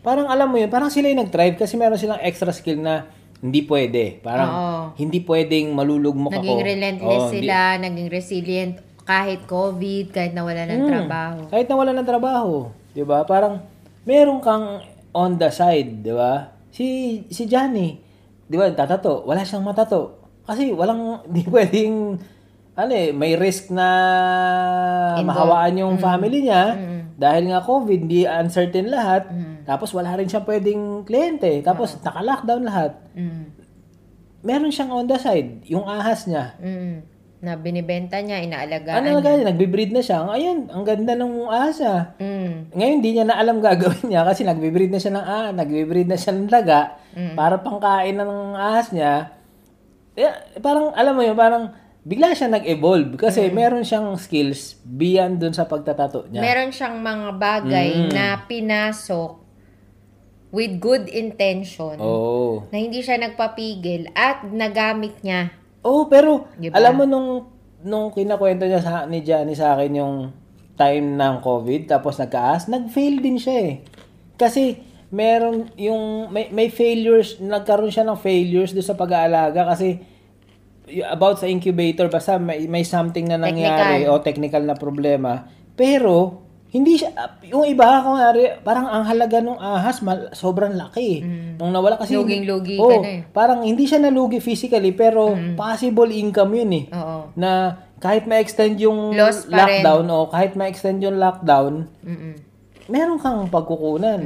S1: Parang alam mo yun, parang sila yung nag-drive kasi meron silang extra skill na hindi pwede. Parang
S2: Oo.
S1: hindi pwedeng malulugmok ako.
S2: Naging relentless
S1: Oo, hindi-
S2: sila, naging resilient kahit COVID, kahit nawala ng
S1: Hmm.
S2: trabaho.
S1: Kahit nawala ng trabaho, 'di ba? Parang meron kang on the side, di ba? Si, si Johnny, di ba, tatato, wala siyang matato. Kasi walang, di pwedeng, ano eh, may risk na
S2: Involved.
S1: mahawaan yung family niya.
S2: Mm.
S1: Dahil nga COVID, di uncertain lahat.
S2: Mm.
S1: Tapos wala rin siyang pwedeng kliyente. Tapos naka-lockdown lahat.
S2: Mm.
S1: Meron siyang on the side, yung ahas niya.
S2: Mm. Na binibenta niya, inaalagaan
S1: Ano
S2: niya.
S1: nagbe-breed na siya. Ayun, ang ganda ng ahas niya.
S2: Mm.
S1: Ngayon, di niya na alam gagawin niya kasi nagbe-breed na siya ng ah, nagbe-breed na siya ng daga
S2: Mm.
S1: para pangkain ng ahas niya. Eh, parang, alam mo yun, parang bigla siya nag-evolve kasi meron siyang skills beyond dun sa pagtatato niya.
S2: Meron siyang mga bagay
S1: Mm.
S2: na pinasok with good intention
S1: Oo.
S2: na hindi siya nagpapigil at nagamit niya.
S1: Oh, pero
S2: Diba?
S1: alam mo nung nung kinakwento niya sa ni Johnny sa akin yung time ng COVID tapos nagkaas, nag-fail din siya eh. Kasi meron yung may, may failures, nagkaroon siya ng failures do sa pag-aalaga kasi about sa incubator basta may, may something na nangyari
S2: Technical.
S1: o technical na problema. Pero hindi siya yung iba kunwari parang ang halaga ng ahas mal, sobrang laki. Nung nawala kasi
S2: Luging-lugi
S1: oh,
S2: ka na eh.
S1: Parang hindi siya nalugi physically pero possible income yun eh.
S2: Oo.
S1: Na kahit ma-extend yung
S2: Loss
S1: lockdown o kahit ma-extend yung lockdown,
S2: Mm-mm.
S1: meron kang pagkukunan.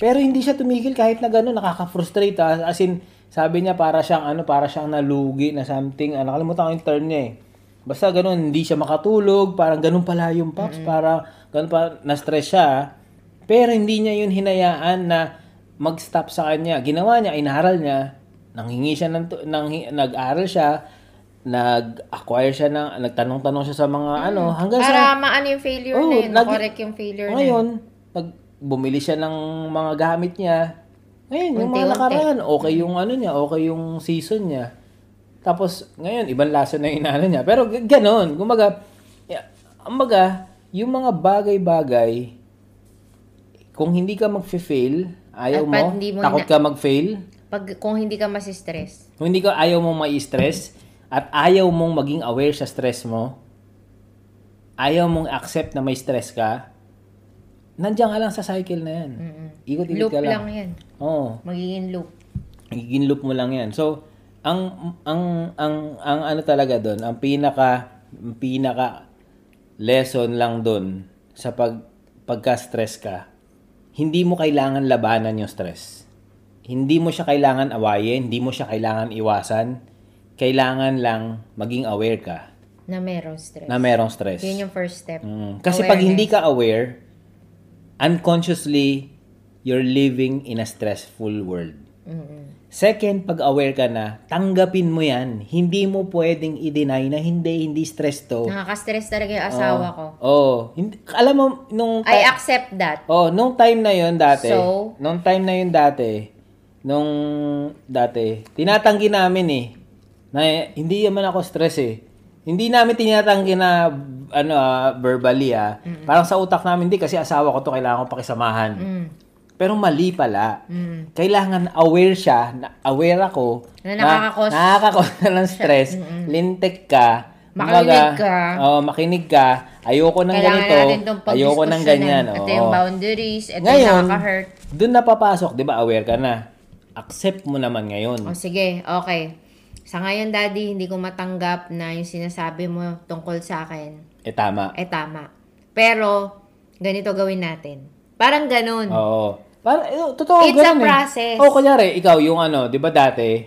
S1: Pero hindi siya tumigil kahit na gano'n, nakaka-frustrate. ah. As in, sabi niya para siyang ano, para siyang nalugi na something. Ah, nakalimutan ko yung term niya eh. Basta gano'n, hindi siya makatulog, parang gano'n pala yung pops, para gano'n pa, na-stress siya. Pero hindi niya yun hinayaan na mag-stop sa kanya. Ginawa niya, inaral niya, nanghingi siya ng, nang, nag-aral siya, nag-acquire siya ng, nagtanong-tanong siya sa mga ano, hanggang sa...
S2: Para maano yung failure
S1: Oo,
S2: na yun,
S1: nag-
S2: correct yung failure na yun.
S1: Ngayon, nag bumili siya ng mga gamit niya. Ngayon, yung mga nakaraan, okay yung ano niya, okay yung season niya. Tapos, ngayon, ibang lasa na yung ano niya. Pero ganon, kumbaga, yeah, kumbaga, yung mga bagay-bagay, kung hindi ka mag-fail, ayaw
S2: At
S1: mo,
S2: mo
S1: takot
S2: ina-
S1: ka mag-fail,
S2: Pag, kung hindi ka masistress.
S1: kung hindi ka ayaw mong mai-stress, at ayaw mong maging aware sa stress mo, ayaw mong accept na may stress ka, nandiyan ka lang sa cycle na yan.
S2: Mm-mm.
S1: Ikot-ikot
S2: Loop
S1: ka lang.
S2: lang yan.
S1: Oo.
S2: Magiging loop.
S1: Magiging loop mo lang yan. So, ang ang ang ang ano talaga doon, ang pinaka ang pinaka lesson lang doon sa pag pagka-stress ka, hindi mo kailangan labanan yung stress. Hindi mo siya kailangan awayin, hindi mo siya kailangan iwasan. Kailangan lang maging aware ka
S2: Na merong stress.
S1: na merong stress.
S2: Yun yung first step.
S1: Mm. Kasi pag hindi ka aware, unconsciously, you're living in a stressful world.
S2: Mm-mm.
S1: Second, pag aware ka na, tanggapin mo yan. Hindi mo pwedeng i-deny na hindi, hindi stress to.
S2: Nakaka-stress talaga yung asawa ko.
S1: Oh, hindi, alam mo, nung,
S2: I
S1: ti-
S2: accept that.
S1: oh, nung time na yon dati,
S2: So?
S1: nung time na yon dati, nung dati, tinatanggi namin eh, na hindi naman ako stress eh. Hindi namin tinatanggi na ano ah, verbally ah. Parang sa utak namin, hindi kasi asawa ko to kailangan ko pakisamahan.
S2: Mm.
S1: Pero mali pala.
S2: Mm.
S1: Kailangan aware siya, na aware ako,
S2: Na nakakakos-
S1: nakakakos na ng stress, lintik ka,
S2: Makinig ka.
S1: Oo, makinig ka. Ayoko ng
S2: Kailangan
S1: ganito. Ayoko ng ganyan.
S2: Ito
S1: oo.
S2: yung boundaries. Ito yung
S1: Ngayon,
S2: nakaka-hurt.
S1: doon na papasok, 'di ba? Aware ka na. Accept mo naman ngayon.
S2: O sige, okay. Sa ngayon, Daddy, hindi ko matanggap na yung sinasabi mo tungkol sa akin
S1: Eh tama.
S2: ay tama. Pero, ganito gawin natin. Parang ganun.
S1: Oo. Para, eh, totoo,
S2: It's a
S1: ganun eh.
S2: process.
S1: Oo, kunyari, ikaw, yung ano, di ba dati,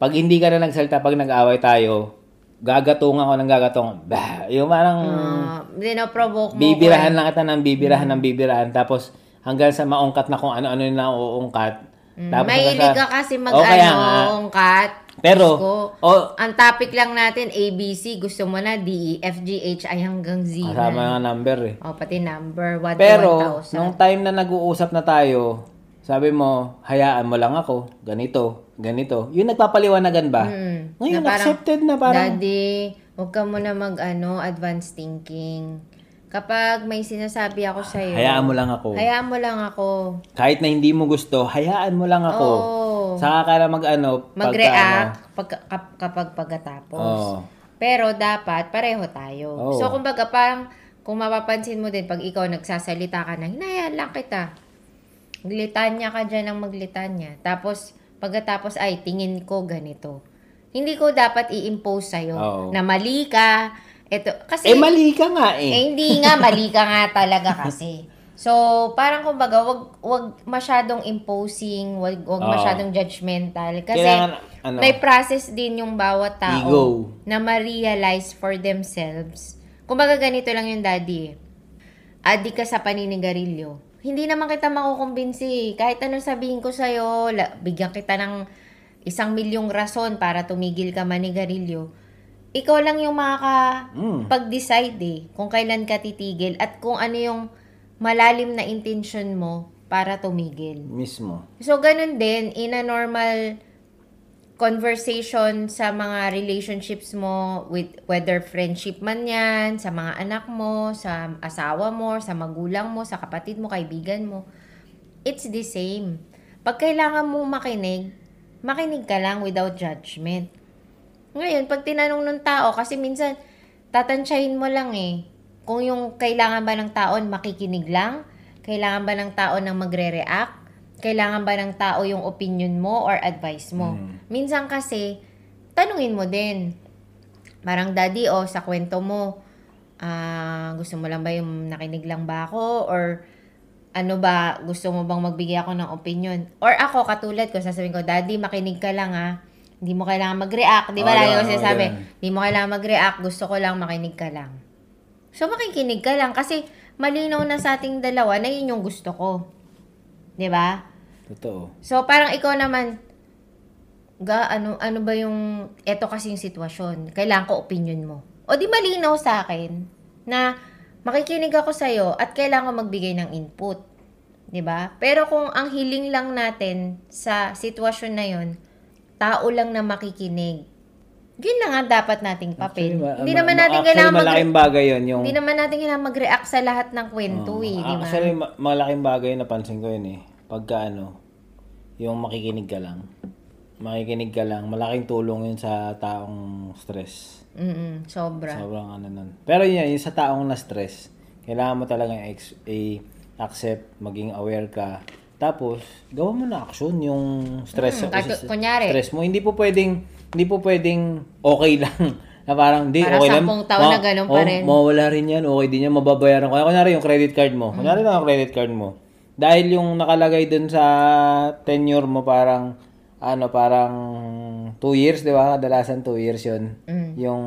S1: pag hindi ka na nagsalita, pag nag-away tayo, gagatungan ko ng gagatungan. Bah, yung parang,
S2: Uh, dinoprovoke mo
S1: bibirahan
S2: ko.
S1: lang kita ng bibirahan ng bibirahan. Tapos, hanggang sa maungkat na kung ano-ano yung nauungkat.
S2: Mm,
S1: Tapos,
S2: Mahilig ka kasi
S1: Oo, kaya nga.
S2: mag-ano, cut.
S1: Pero,
S2: Gusto.
S1: oh,
S2: Ang topic lang natin, ABC. Gusto mo na, D, E, F, G, H, I hanggang Z
S1: kasama nga number eh.
S2: O, pati number, 1
S1: Pero,
S2: to 1,000.
S1: nung time na nag-uusap na tayo, sabi mo, hayaan mo lang ako, ganito, ganito. Yung nagpapaliwanagan ba?
S2: Mm,
S1: Ngayon,
S2: na parang,
S1: accepted na parang,
S2: Daddy, huwag ka muna mag, ano, advanced thinking. Kapag may sinasabi ako sa'yo,
S1: hayaan mo lang ako.
S2: hayaan mo lang ako.
S1: Kahit na hindi mo gusto, hayaan mo lang ako.
S2: Oo.
S1: Saka ka na mag-ano, pagka ano.
S2: Mag-react pag, kap- kapag pagkatapos.
S1: Oo.
S2: Pero dapat pareho tayo.
S1: Oo.
S2: So kumbaga parang kung mapapansin mo din pag ikaw nagsasalita ka na hinayaan lang kita. Glitanya ka dyan ng maglitanya. Tapos, pagkatapos, ay, tingin ko ganito. Hindi ko dapat i-impose sa'yo
S1: Oo.
S2: na mali ka. Ito, kasi,
S1: Eh, mali ka nga
S2: eh,
S1: eh.
S2: hindi nga, mali ka nga talaga kasi. So, parang kumbaga, wag, wag masyadong imposing, wag, wag
S1: Oo.
S2: masyadong judgmental. Kasi,
S1: Kailangan, ano,
S2: may process din yung bawat tao
S1: Ego.
S2: na ma-realize for themselves. Kumbaga, ganito lang yung daddy. Adi ka sa paninigarilyo. Hindi naman kita makukumbinsi. Kahit anong sabihin ko sa'yo, la- bigyan kita ng isang milyong rason para tumigil ka manigarilyo. Ikaw lang yung
S1: Mm.
S2: makakapag-decide eh, kung kailan ka titigil at kung ano yung malalim na intention mo para tumigil.
S1: mismo.
S2: So, ganun din, in a normal conversation sa mga relationships mo, with whether friendship man yan, sa mga anak mo, sa asawa mo, sa magulang mo, sa kapatid mo, kaibigan mo, it's the same. Pag kailangan mo makinig, makinig ka lang without judgment. Ngayon, pag tinanong ng tao, kasi minsan, tatansyahin mo lang eh, kung yung kailangan ba ng tao makikinig lang, kailangan ba ng tao nang magre-react, kailangan ba ng tao yung opinion mo or advice mo. Minsan kasi, tanungin mo din. Parang, daddy, oh, sa kwento mo, ah, gusto mo lang ba yung nakinig lang ba ako? Or, ano ba, gusto mo bang magbigay ako ng opinion? Or ako, katulad ko, sasabihin ko, daddy, makinig ka lang ha. Hindi mo kailangan mag-react. Di ba?
S1: Oo,
S2: Lagi ko sinasabi, hindi mo kailangan mag-react. Gusto ko lang makinig ka lang. So, makikinig ka lang. Kasi, malinaw na sa ating dalawa na yun yung gusto ko. Di ba?
S1: Totoo.
S2: So, parang ikaw naman, ga, ano, ano ba yung, eto kasi yung sitwasyon, kailangan ko opinion mo. O di malinaw sa akin na makikinig ako sa'yo at kailangan ko magbigay ng input. 'Di ba? Pero kung ang hiling lang natin sa sitwasyon na yon, tao lang na makikinig. Yun na nga dapat nating papel.
S1: Actually, ma-
S2: hindi
S1: ma-
S2: naman
S1: ma-
S2: natin kailangan mag-
S1: malaking bagay yun. Yung,
S2: hindi naman natin kailangan mag-react sa lahat ng kwento
S1: Oo.
S2: eh, di ba?
S1: Actually, ma- malaking bagay napansin ko yun eh. Pagka ano, yung makikinig ka lang. Makikinig ka lang. Malaking tulong yun sa taong stress.
S2: Mm sobra.
S1: Sobrang ano nun. Pero yun, yung sa taong na-stress, kailangan mo talaga i-accept, maging aware ka. Tapos, gawa mo na action yung stress.
S2: Mm, kahit kunyari.
S1: stress mo. Hindi po pwedeng, hindi po pwedeng okay lang. Na parang, hindi,
S2: Para
S1: okay lang.
S2: sampung taon na ganun pa
S1: oh,
S2: rin.
S1: Mawala rin yan. Okay din yan. Mababayaran ko. Kaya kunyari yung credit card mo.
S2: Mm.
S1: Kunyari lang ang credit card mo. Dahil yung nakalagay dun sa tenure mo parang, ano, parang 2 years, di ba? Kadalasan 2 years yun.
S2: Mm.
S1: Yung,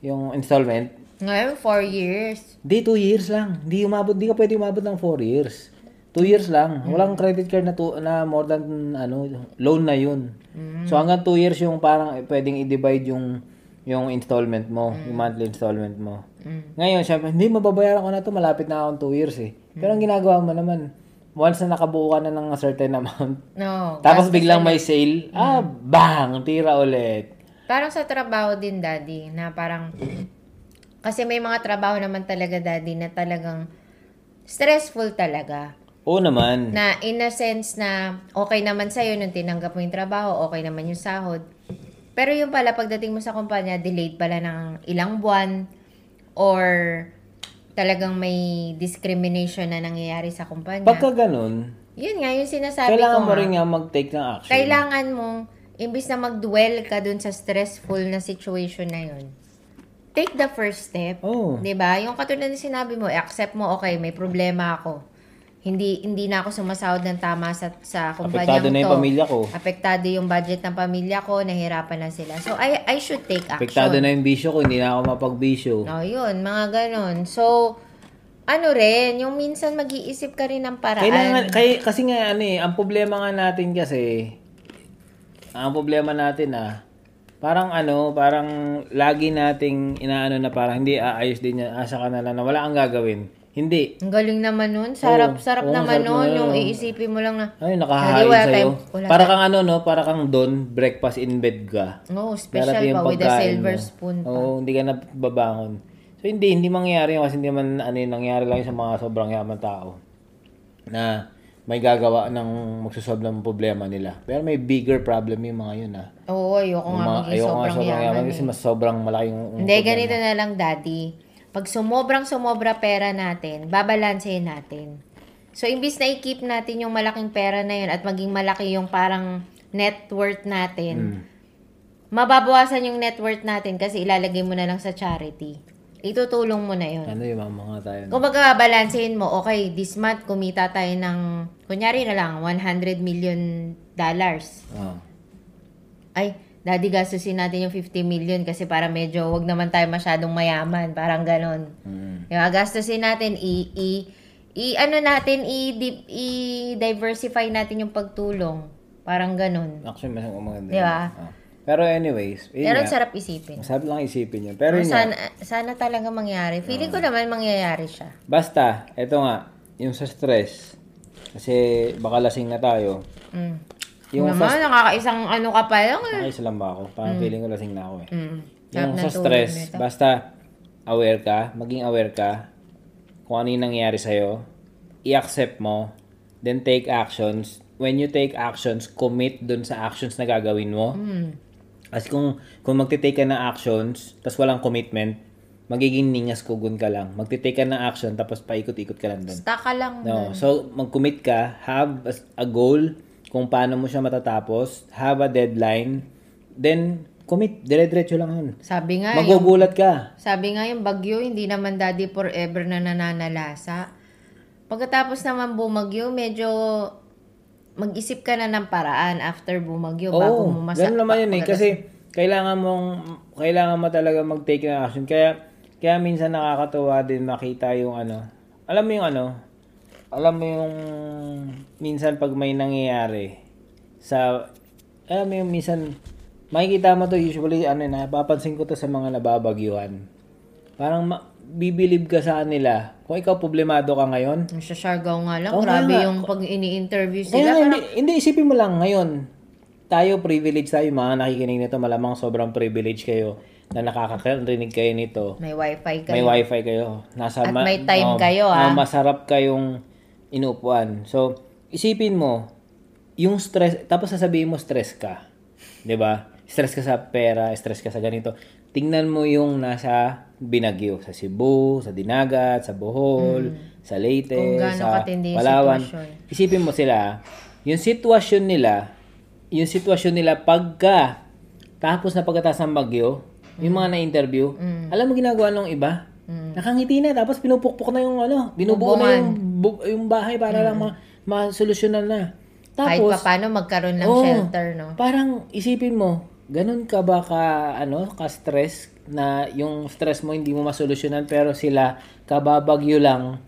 S1: yung installment.
S2: Ngayon, four years.
S1: Di, 2 years lang. Di umabot, di ka pwede umabot ng 4 years. 2 years lang. Walang credit card na, two, na more than, ano, loan na yun. So hanggang 2 years yung parang pwedeng i-divide yung yung installment mo, yung monthly installment mo. Ngayon, syempre, hindi, mababayaran ko na to malapit na akong 2 years eh. Pero ang ginagawa mo naman, once na nakabuo ka na ng certain amount,
S2: No.
S1: tapos biglang may sale, ah, bang, tira ulit.
S2: Parang sa trabaho din, daddy, na parang, kasi may mga trabaho naman talaga, daddy, na talagang stressful talaga.
S1: Oo naman.
S2: Na in a sense na okay naman sa'yo nung tinanggap mo yung trabaho, okay naman yung sahod. Pero yung pala, pagdating mo sa kumpanya, delayed pala ng ilang buwan or talagang may discrimination na nangyayari sa kumpanya.
S1: Pagka ganun,
S2: Yun nga, yung sinasabi
S1: kailangan
S2: ko
S1: mo
S2: nga.
S1: rin nga mag-take ng action.
S2: Kailangan mong, imbis na mag-dwell ka dun sa stressful na situation na yun, take the first step.
S1: Oo.
S2: 'Di ba? Yung katulad na sinabi mo, accept mo, okay, may problema ako. Hindi hindi na ako sumasahod ng tama sa sa kumpanya
S1: Apektado na yung
S2: to.
S1: pamilya ko.
S2: Apektado yung budget ng pamilya ko, nahirapan na sila. So I I should take action.
S1: Apektado na yung bisyo ko, hindi na ako mapagbisyo.
S2: No, yun, mga ganon. So, ano rin, yung minsan mag-iisip ka rin ng paraan.
S1: Kailangan, kay, kasi nga ano eh, ang problema nga natin kasi, ang problema natin ah, parang ano, parang lagi nating inaano na parang hindi aayos din yan, asa ka na lang na wala kang gagawin. Hindi.
S2: Ang galing naman nun. Sarap,
S1: Oo.
S2: sarap
S1: Oo,
S2: naman
S1: sarap
S2: nun.
S1: naman
S2: Yung iisipin mo lang na,
S1: Ay,
S2: Hindi,
S1: nakahain
S2: wala
S1: sa'yo.
S2: tayong- wala
S1: Para kang ano, no? Para kang don, breakfast in bed ka.
S2: oh, special
S1: Darating
S2: pa
S1: yung
S2: with a
S1: pagkain
S2: silver
S1: mo.
S2: spoon pa.
S1: Oo, hindi ka na babangon. So, hindi, hindi mangyayari yun kasi hindi man, ano yun, nangyayari lang yun sa mga sobrang yaman tao na may gagawa ng magsusolve ng problema nila. Pero may bigger problem yung mga yun, ah.
S2: Oo, ayoko
S1: Yung
S2: nga
S1: mga,
S2: maging
S1: ayoko nga
S2: sobrang, yaman.
S1: kasi
S2: eh.
S1: mas sobrang malaki yung
S2: Hindi, ganito na lang, daddy. Pag sumobrang sumobra pera natin, babalansehin natin. So, imbis na i-keep natin yung malaking pera na yun at maging malaki yung parang net worth natin,
S1: Mm.
S2: mababawasan yung net worth natin kasi ilalagay mo na lang sa charity. Itutulong mo na yun.
S1: Ano yung mga tayo?
S2: Kung balansehin mo, okay, this month kumita tayo ng, kunyari na lang, 100 million dollars.
S1: Oh.
S2: Ay, daddy gastusin natin yung 50 million kasi para medyo wag naman tayo masyadong mayaman. Parang ganon.
S1: Mm.
S2: Yung gastusin natin, i, i, i ano natin, i, di- i-diversify natin yung pagtulong. Parang ganon.
S1: Actually, mas maganda.
S2: Di ba?
S1: Ah. Pero anyways, yun
S2: Pero
S1: nga.
S2: sarap isipin.
S1: Masarap lang isipin yun. Pero yun nga,
S2: Sana, sana talaga mangyari. Feeling ko naman mangyayari siya.
S1: basta, eto nga, yung sa stress, kasi baka lasing na tayo.
S2: Mm.
S1: Yung
S2: Naman, nakakaisang ano ka pa lang eh.
S1: Nakisa lang ba ako? Parang feeling ko lasing na ako eh.
S2: Mm.
S1: Yung
S2: Sarap
S1: sa stress, basta aware ka, maging aware ka kung ano yung nangyayari sa'yo, i-accept mo, then take actions. When you take actions, commit dun sa actions na gagawin mo.
S2: Mm.
S1: Kasi kung, kung magte-take ka ng actions, tapos walang commitment, magiging ningas kugun ka lang. Magte-take ka ng action, tapos paikot-ikot ka lang dun.
S2: Stuck ka lang.
S1: No, so mag-commit ka, have a goal kung paano mo siya matatapos, have a deadline, then commit, dire-diretso lang yun.
S2: Sabi nga, yung,
S1: Magugulat ka.
S2: sabi nga yung bagyo, hindi naman daddy forever na nananalasa. Pagkatapos naman bumagyo, medyo mag-isip ka na ng paraan after bumagyo bago
S1: Oo,
S2: mo masa-
S1: ganun naman yun eh. Kasi kailangan mong, kailangan mo talaga mag-take ng action. Kaya, kaya minsan nakakatuwa din makita yung ano, alam mo yung ano, alam mo yung minsan pag may nangyayari sa, alam mo yung minsan, makikita mo to usually, ano na, papansin ko to sa mga nababagyuhan. Parang ma- bibilib ka sa kanila. Kung ikaw problemado ka ngayon,
S2: Ang Siargao nga lang,
S1: Oo,
S2: grabe
S1: kaya nga.
S2: yung pag ini-interview
S1: Kaya
S2: sila. parang,
S1: hindi, hindi, isipin mo lang ngayon. Tayo, privilege tayo, mga nakikinig nito, malamang sobrang privilege kayo na nakakarinig kayo nito.
S2: may wifi ka.
S1: May wifi kayo. Nasa
S2: At may time
S1: oh,
S2: kayo,
S1: oh,
S2: ah.
S1: masarap kayong inupuan. So, isipin mo, yung stress, tapos sasabihin mo stress ka. 'Di ba? Stress ka sa pera, stress ka sa ganito. Tingnan mo yung nasa Binagyo, sa Cebu, sa Dinagat, sa Bohol, sa Leyte,
S2: Mm.
S1: Sa
S2: katindi yung
S1: Palawan.
S2: sitwasyon.
S1: Isipin mo sila, yung sitwasyon nila, yung sitwasyon nila pagka tapos na pagkatapos ng bagyo, yung mga na-interview, alam mo ginagawa ng iba? Nakangiti na, tapos pinupukpok na yung ano, binubuo na yung, bu- yung bahay para lang ma- masolusyonan na.
S2: kahit
S1: Tapos,
S2: pa paano magkaroon ng
S1: Oo.
S2: shelter, no?
S1: parang isipin mo, ganun ka ba ka, ano, ka-stress na yung stress mo hindi mo masolusyonan pero sila kababagyo lang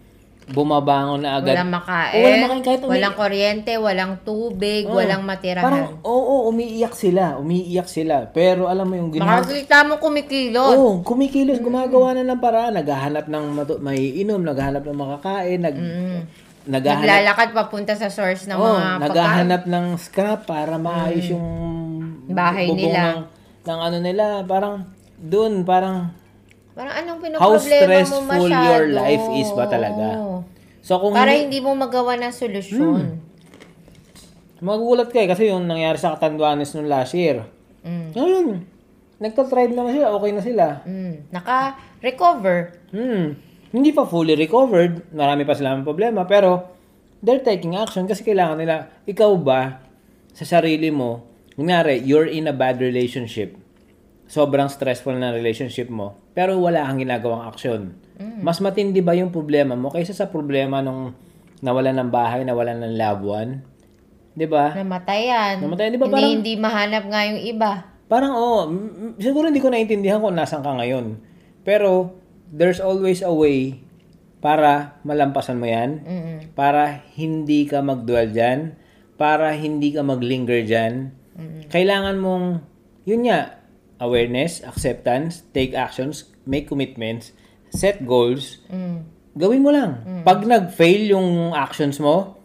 S1: bumabangon na agad.
S2: Walang makain,
S1: O, walang makain kahit umi-
S2: walang kuryente, walang tubig,
S1: Oo.
S2: walang matirahan.
S1: Parang, oo, umiiyak sila. Umiiyak sila. Pero alam mo yung ginagawa.
S2: Makakita mo kumikilos.
S1: Oo, kumikilos, gumagawa na ng paraan. Naghahanap ng matu- may inom, naghahanap ng makakain, nag, naghahanap,
S2: Naglalakad papunta sa source ng
S1: oh,
S2: mga pagkain.
S1: naghahanap ng scrap para maayos yung
S2: Bahay nila.
S1: Ng, ng ano nila. Parang, doon, parang,
S2: Parang anong
S1: how
S2: pinoproblema mo
S1: stressful
S2: masyado?
S1: your life is ba talaga? So, kung
S2: Para
S1: hindi,
S2: hindi mo magawa ng solusyon.
S1: magugulat kayo kasi yung nangyari sa Katanduanes nung last year.
S2: Mm.
S1: Ngayon, nagtatribe naman sila, okay na sila.
S2: Mm. Naka-recover.
S1: Hmm. Hindi pa fully recovered. Marami pa silang problema. Pero, they're taking action kasi kailangan nila. Ikaw ba, sa sarili mo, kunyari, you're in a bad relationship. Sobrang stressful na relationship mo. Pero wala kang ginagawang action. Mas matindi ba yung problema mo kaysa sa problema nung nawalan ng bahay, nawalan ng loved one? 'Di ba?
S2: Namatayan.
S1: Namatayan, di ba parang-
S2: hindi mahanap nga yung iba.
S1: Parang m- siguro hindi ko naintindihan kung nasan ka ngayon. Pero there's always a way para malampasan mo 'yan,
S2: Mm-mm.
S1: para hindi ka magdwell diyan, para hindi ka maglinger diyan. Kailangan mong yun nga, awareness, acceptance, take actions, make commitments, set goals.
S2: Mm.
S1: Gawin mo lang. Pag nag-fail yung actions mo,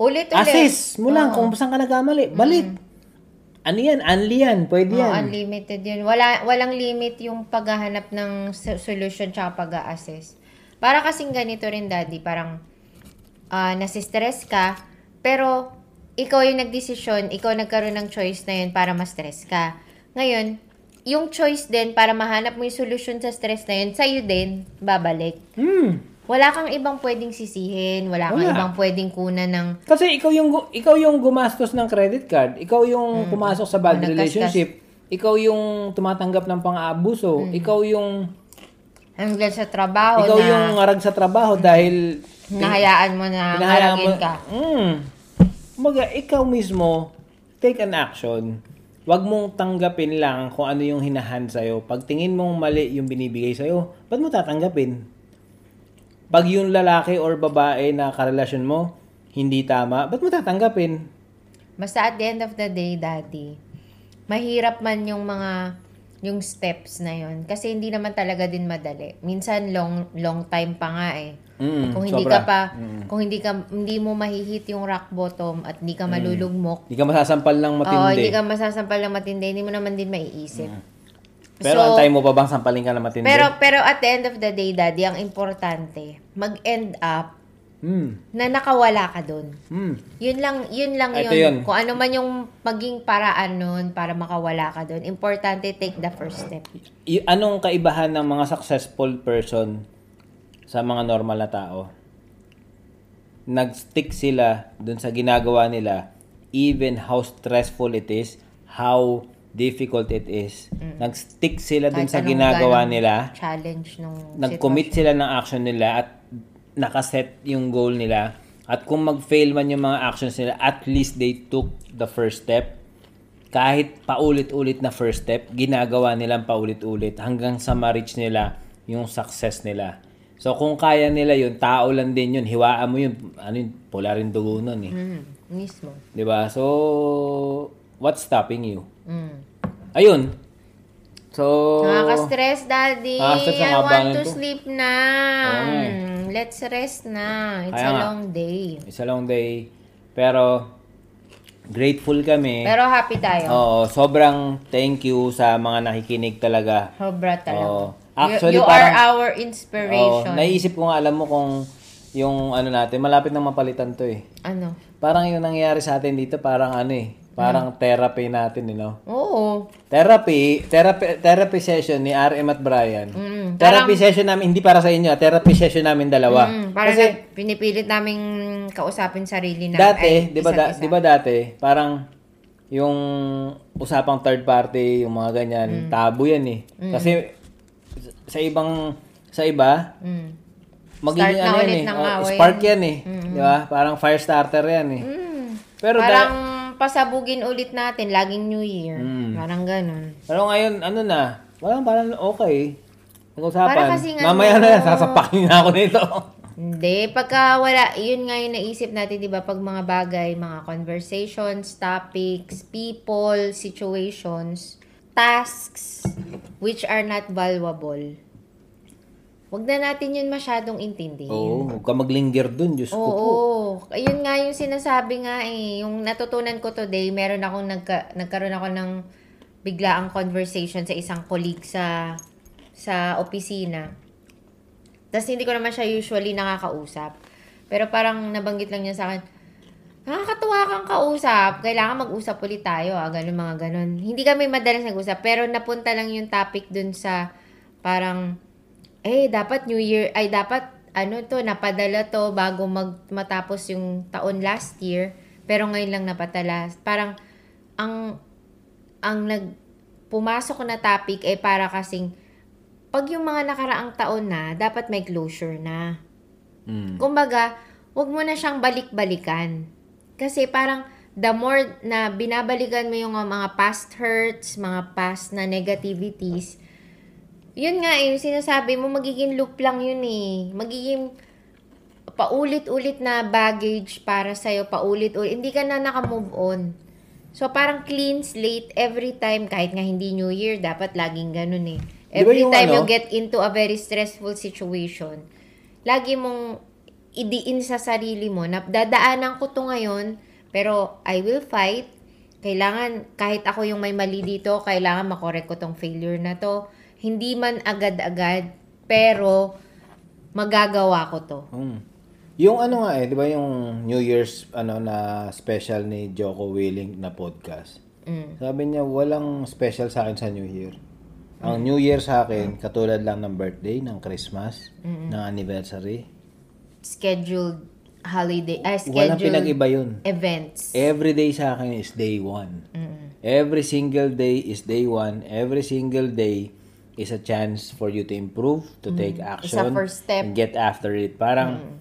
S2: Ulit-ulit.
S1: assess mo lang kung saan ka nagkamali. Balik. Ano yan? Unli yan. Pwede
S2: Oo,
S1: yan.
S2: unlimited yun. Wala, walang limit yung paghahanap ng solution tsaka pag-a-assess. Para kasing ganito rin, Daddy. Parang, ah nasistress ka, pero ikaw yung nagdesisyon, ikaw nagkaroon ng choice na yun para ma-stress ka. Ngayon, yung choice din para mahanap mo yung solution sa stress na yun, sa'yo din, babalik.
S1: Hmm.
S2: wala kang ibang pwedeng sisihin, wala kang
S1: Wala.
S2: ibang pwedeng kunan ng
S1: Kasi ikaw yung ikaw yung gumastos ng credit card, ikaw yung pumasok sa bad
S2: nagkaskas.
S1: relationship, ikaw yung tumatanggap ng pang-aabuso, ikaw yung
S2: hanggang sa trabaho
S1: ikaw
S2: na
S1: yung ngarag sa trabaho dahil
S2: hinahayaan mo na haragin ka.
S1: Mm. Kumbaga, ikaw mismo, take an action. Huwag mong tanggapin lang kung ano yung hinahan sa'yo. Pag tingin mong mali yung binibigay sa'yo, ba't mo tatanggapin? Pag yung lalaki or babae na karelasyon mo, hindi tama, ba't mo tatanggapin?
S2: Basta at the end of the day, daddy, mahirap man yung mga yung steps na yon kasi hindi naman talaga din madali. Minsan long long time pa nga eh.
S1: Mm,
S2: kung hindi
S1: sobra.
S2: ka pa kung hindi ka hindi mo mahihit yung rock bottom at hindi ka malulugmok.
S1: Hindi ka masasampal ng
S2: Oo,
S1: matindi.
S2: hindi ka masasampal ng matindi, hindi mo naman din maiisip.
S1: Pero
S2: So,
S1: antay mo pa bang sampalin ka ng matindi?
S2: Pero pero at the end of the day, daddy, ang importante, mag-end up
S1: Hmm.
S2: na nakawala ka doon.
S1: Hmm.
S2: Yun lang, yun lang
S1: Ito
S2: yun.
S1: yun.
S2: Kung ano man yung maging paraan nun para makawala ka doon. Importante, take the first step.
S1: Y- anong kaibahan ng mga successful person sa mga normal na tao? Nag-stick sila dun sa ginagawa nila even how stressful it is, how difficult it is. Nag-stick sila dun
S2: Kahit
S1: sa ginagawa nila.
S2: Challenge nung
S1: Nag-commit sila ng action nila at nakaset yung goal nila. At kung mag-fail man yung mga actions nila, at least they took the first step. Kahit paulit-ulit na first step, ginagawa nilang paulit-ulit hanggang sa ma-reach nila yung success nila. So kung kaya nila yun, tao lang din yun, hiwaan mo yun, ano yun, pula rin dugo nun eh.
S2: Mm, mismo.
S1: ba? So, what's stopping you?
S2: Mm.
S1: Ayun. So,
S2: Nakaka-stress, daddy.
S1: Nakaka-stress ang
S2: I want
S1: abangan
S2: to
S1: ko.
S2: sleep na.
S1: Oo nga eh.
S2: Mm, Let's rest na. It's
S1: Kaya
S2: a
S1: nga.
S2: long day.
S1: It's a long day. Pero, grateful kami.
S2: Pero happy tayo.
S1: Oo, sobrang thank you sa mga nakikinig talaga.
S2: Sobra talaga.
S1: Oo.
S2: You-
S1: Actually,
S2: you, are
S1: parang-
S2: our
S1: Oo,
S2: inspiration.
S1: naisip ko nga, alam mo kung yung ano natin, malapit na mapalitan to eh.
S2: ano?
S1: Parang yung nangyayari sa atin dito, parang ano eh, parang therapy natin, you know?
S2: Oo.
S1: Therapy, therapy, therapy session ni RM at Brian.
S2: Mm,
S1: therapy session namin, hindi para sa inyo, ah, therapy session namin dalawa.
S2: Mm, para
S1: Kasi,
S2: na pinipilit naming kausapin sarili na.
S1: dati, di ba, da- di ba dati, parang yung usapang third party, yung mga ganyan,
S2: Mm.
S1: tabu yan eh. Kasi sa ibang, sa iba,
S2: Mm.
S1: magiging
S2: Start
S1: ano yan eh, oh, spark yan eh. Di ba? Parang fire starter yan eh.
S2: Mm.
S1: Pero, da-
S2: Parang pasabugin ulit natin, laging New Year.
S1: Mm.
S2: Parang ganun.
S1: pero ngayon, ano na, parang parang okay. Nag-usapan.
S2: Para kasing
S1: Mamaya na sasapakin na ako nito.
S2: Hindi, pagka wala, yun nga yung naisip natin, di ba, pag mga bagay, mga conversations, topics, people, situations, tasks, which are not valuable. Huwag na natin yun masyadong intindihin.
S1: Oo, huwag ka maglinger dun, Diyos ko po.
S2: Oo. Ayun nga yung sinasabi nga eh. Yung natutunan ko today, meron akong nagka, nagkaroon ako ng biglaang conversation sa isang colleague sa sa opisina. Tapos hindi ko naman siya usually nakakausap. Pero parang nabanggit lang niya sa akin, nakakatuwa kang kausap. Kailangan mag-usap ulit tayo. Ah, ganun mga ganun. Hindi kami madalas nag-usap. Pero napunta lang yung topic dun sa parang eh, dapat New Year, ay dapat, ano to, napadala to bago mag, matapos yung taon last year. Pero ngayon lang napatala. Parang, ang, ang nag, pumasok na topic ay para kasing, pag yung mga nakaraang taon na, dapat may closure na.
S1: Mm.
S2: Kumbaga, wag mo na siyang balik-balikan. Kasi parang, the more na binabalikan mo yung mga past hurts, mga past na negativities, yun nga eh, yung sinasabi mo, magiging loop lang yun eh. Magiging paulit-ulit na baggage para sa'yo, paulit-ulit. Hindi ka na naka-move on. So, parang clean slate every time, kahit nga hindi New Year, dapat laging ganun eh. Every
S1: yung
S2: time
S1: ano?
S2: you get into a very stressful situation, lagi mong idiin sa sarili mo na dadaanan ko to ngayon, pero I will fight. Kailangan, kahit ako yung may mali dito, kailangan makorek ko tong failure na to. Hindi man agad-agad, pero magagawa ko to.
S1: Mm. Yung ano nga eh, di ba yung New Year's ano na special ni Joko Willing na podcast.
S2: Mm.
S1: Sabi niya, walang special sa akin sa New Year. Ang New Year sa akin, katulad lang ng birthday, ng Christmas, ng anniversary.
S2: Scheduled holiday, ay
S1: Walang
S2: scheduled
S1: pinag-iba yun.
S2: events.
S1: Every day sa akin is day one. Every single day is day one. Every single day is a chance for you to improve, to take action,
S2: first step.
S1: and get after it. Parang,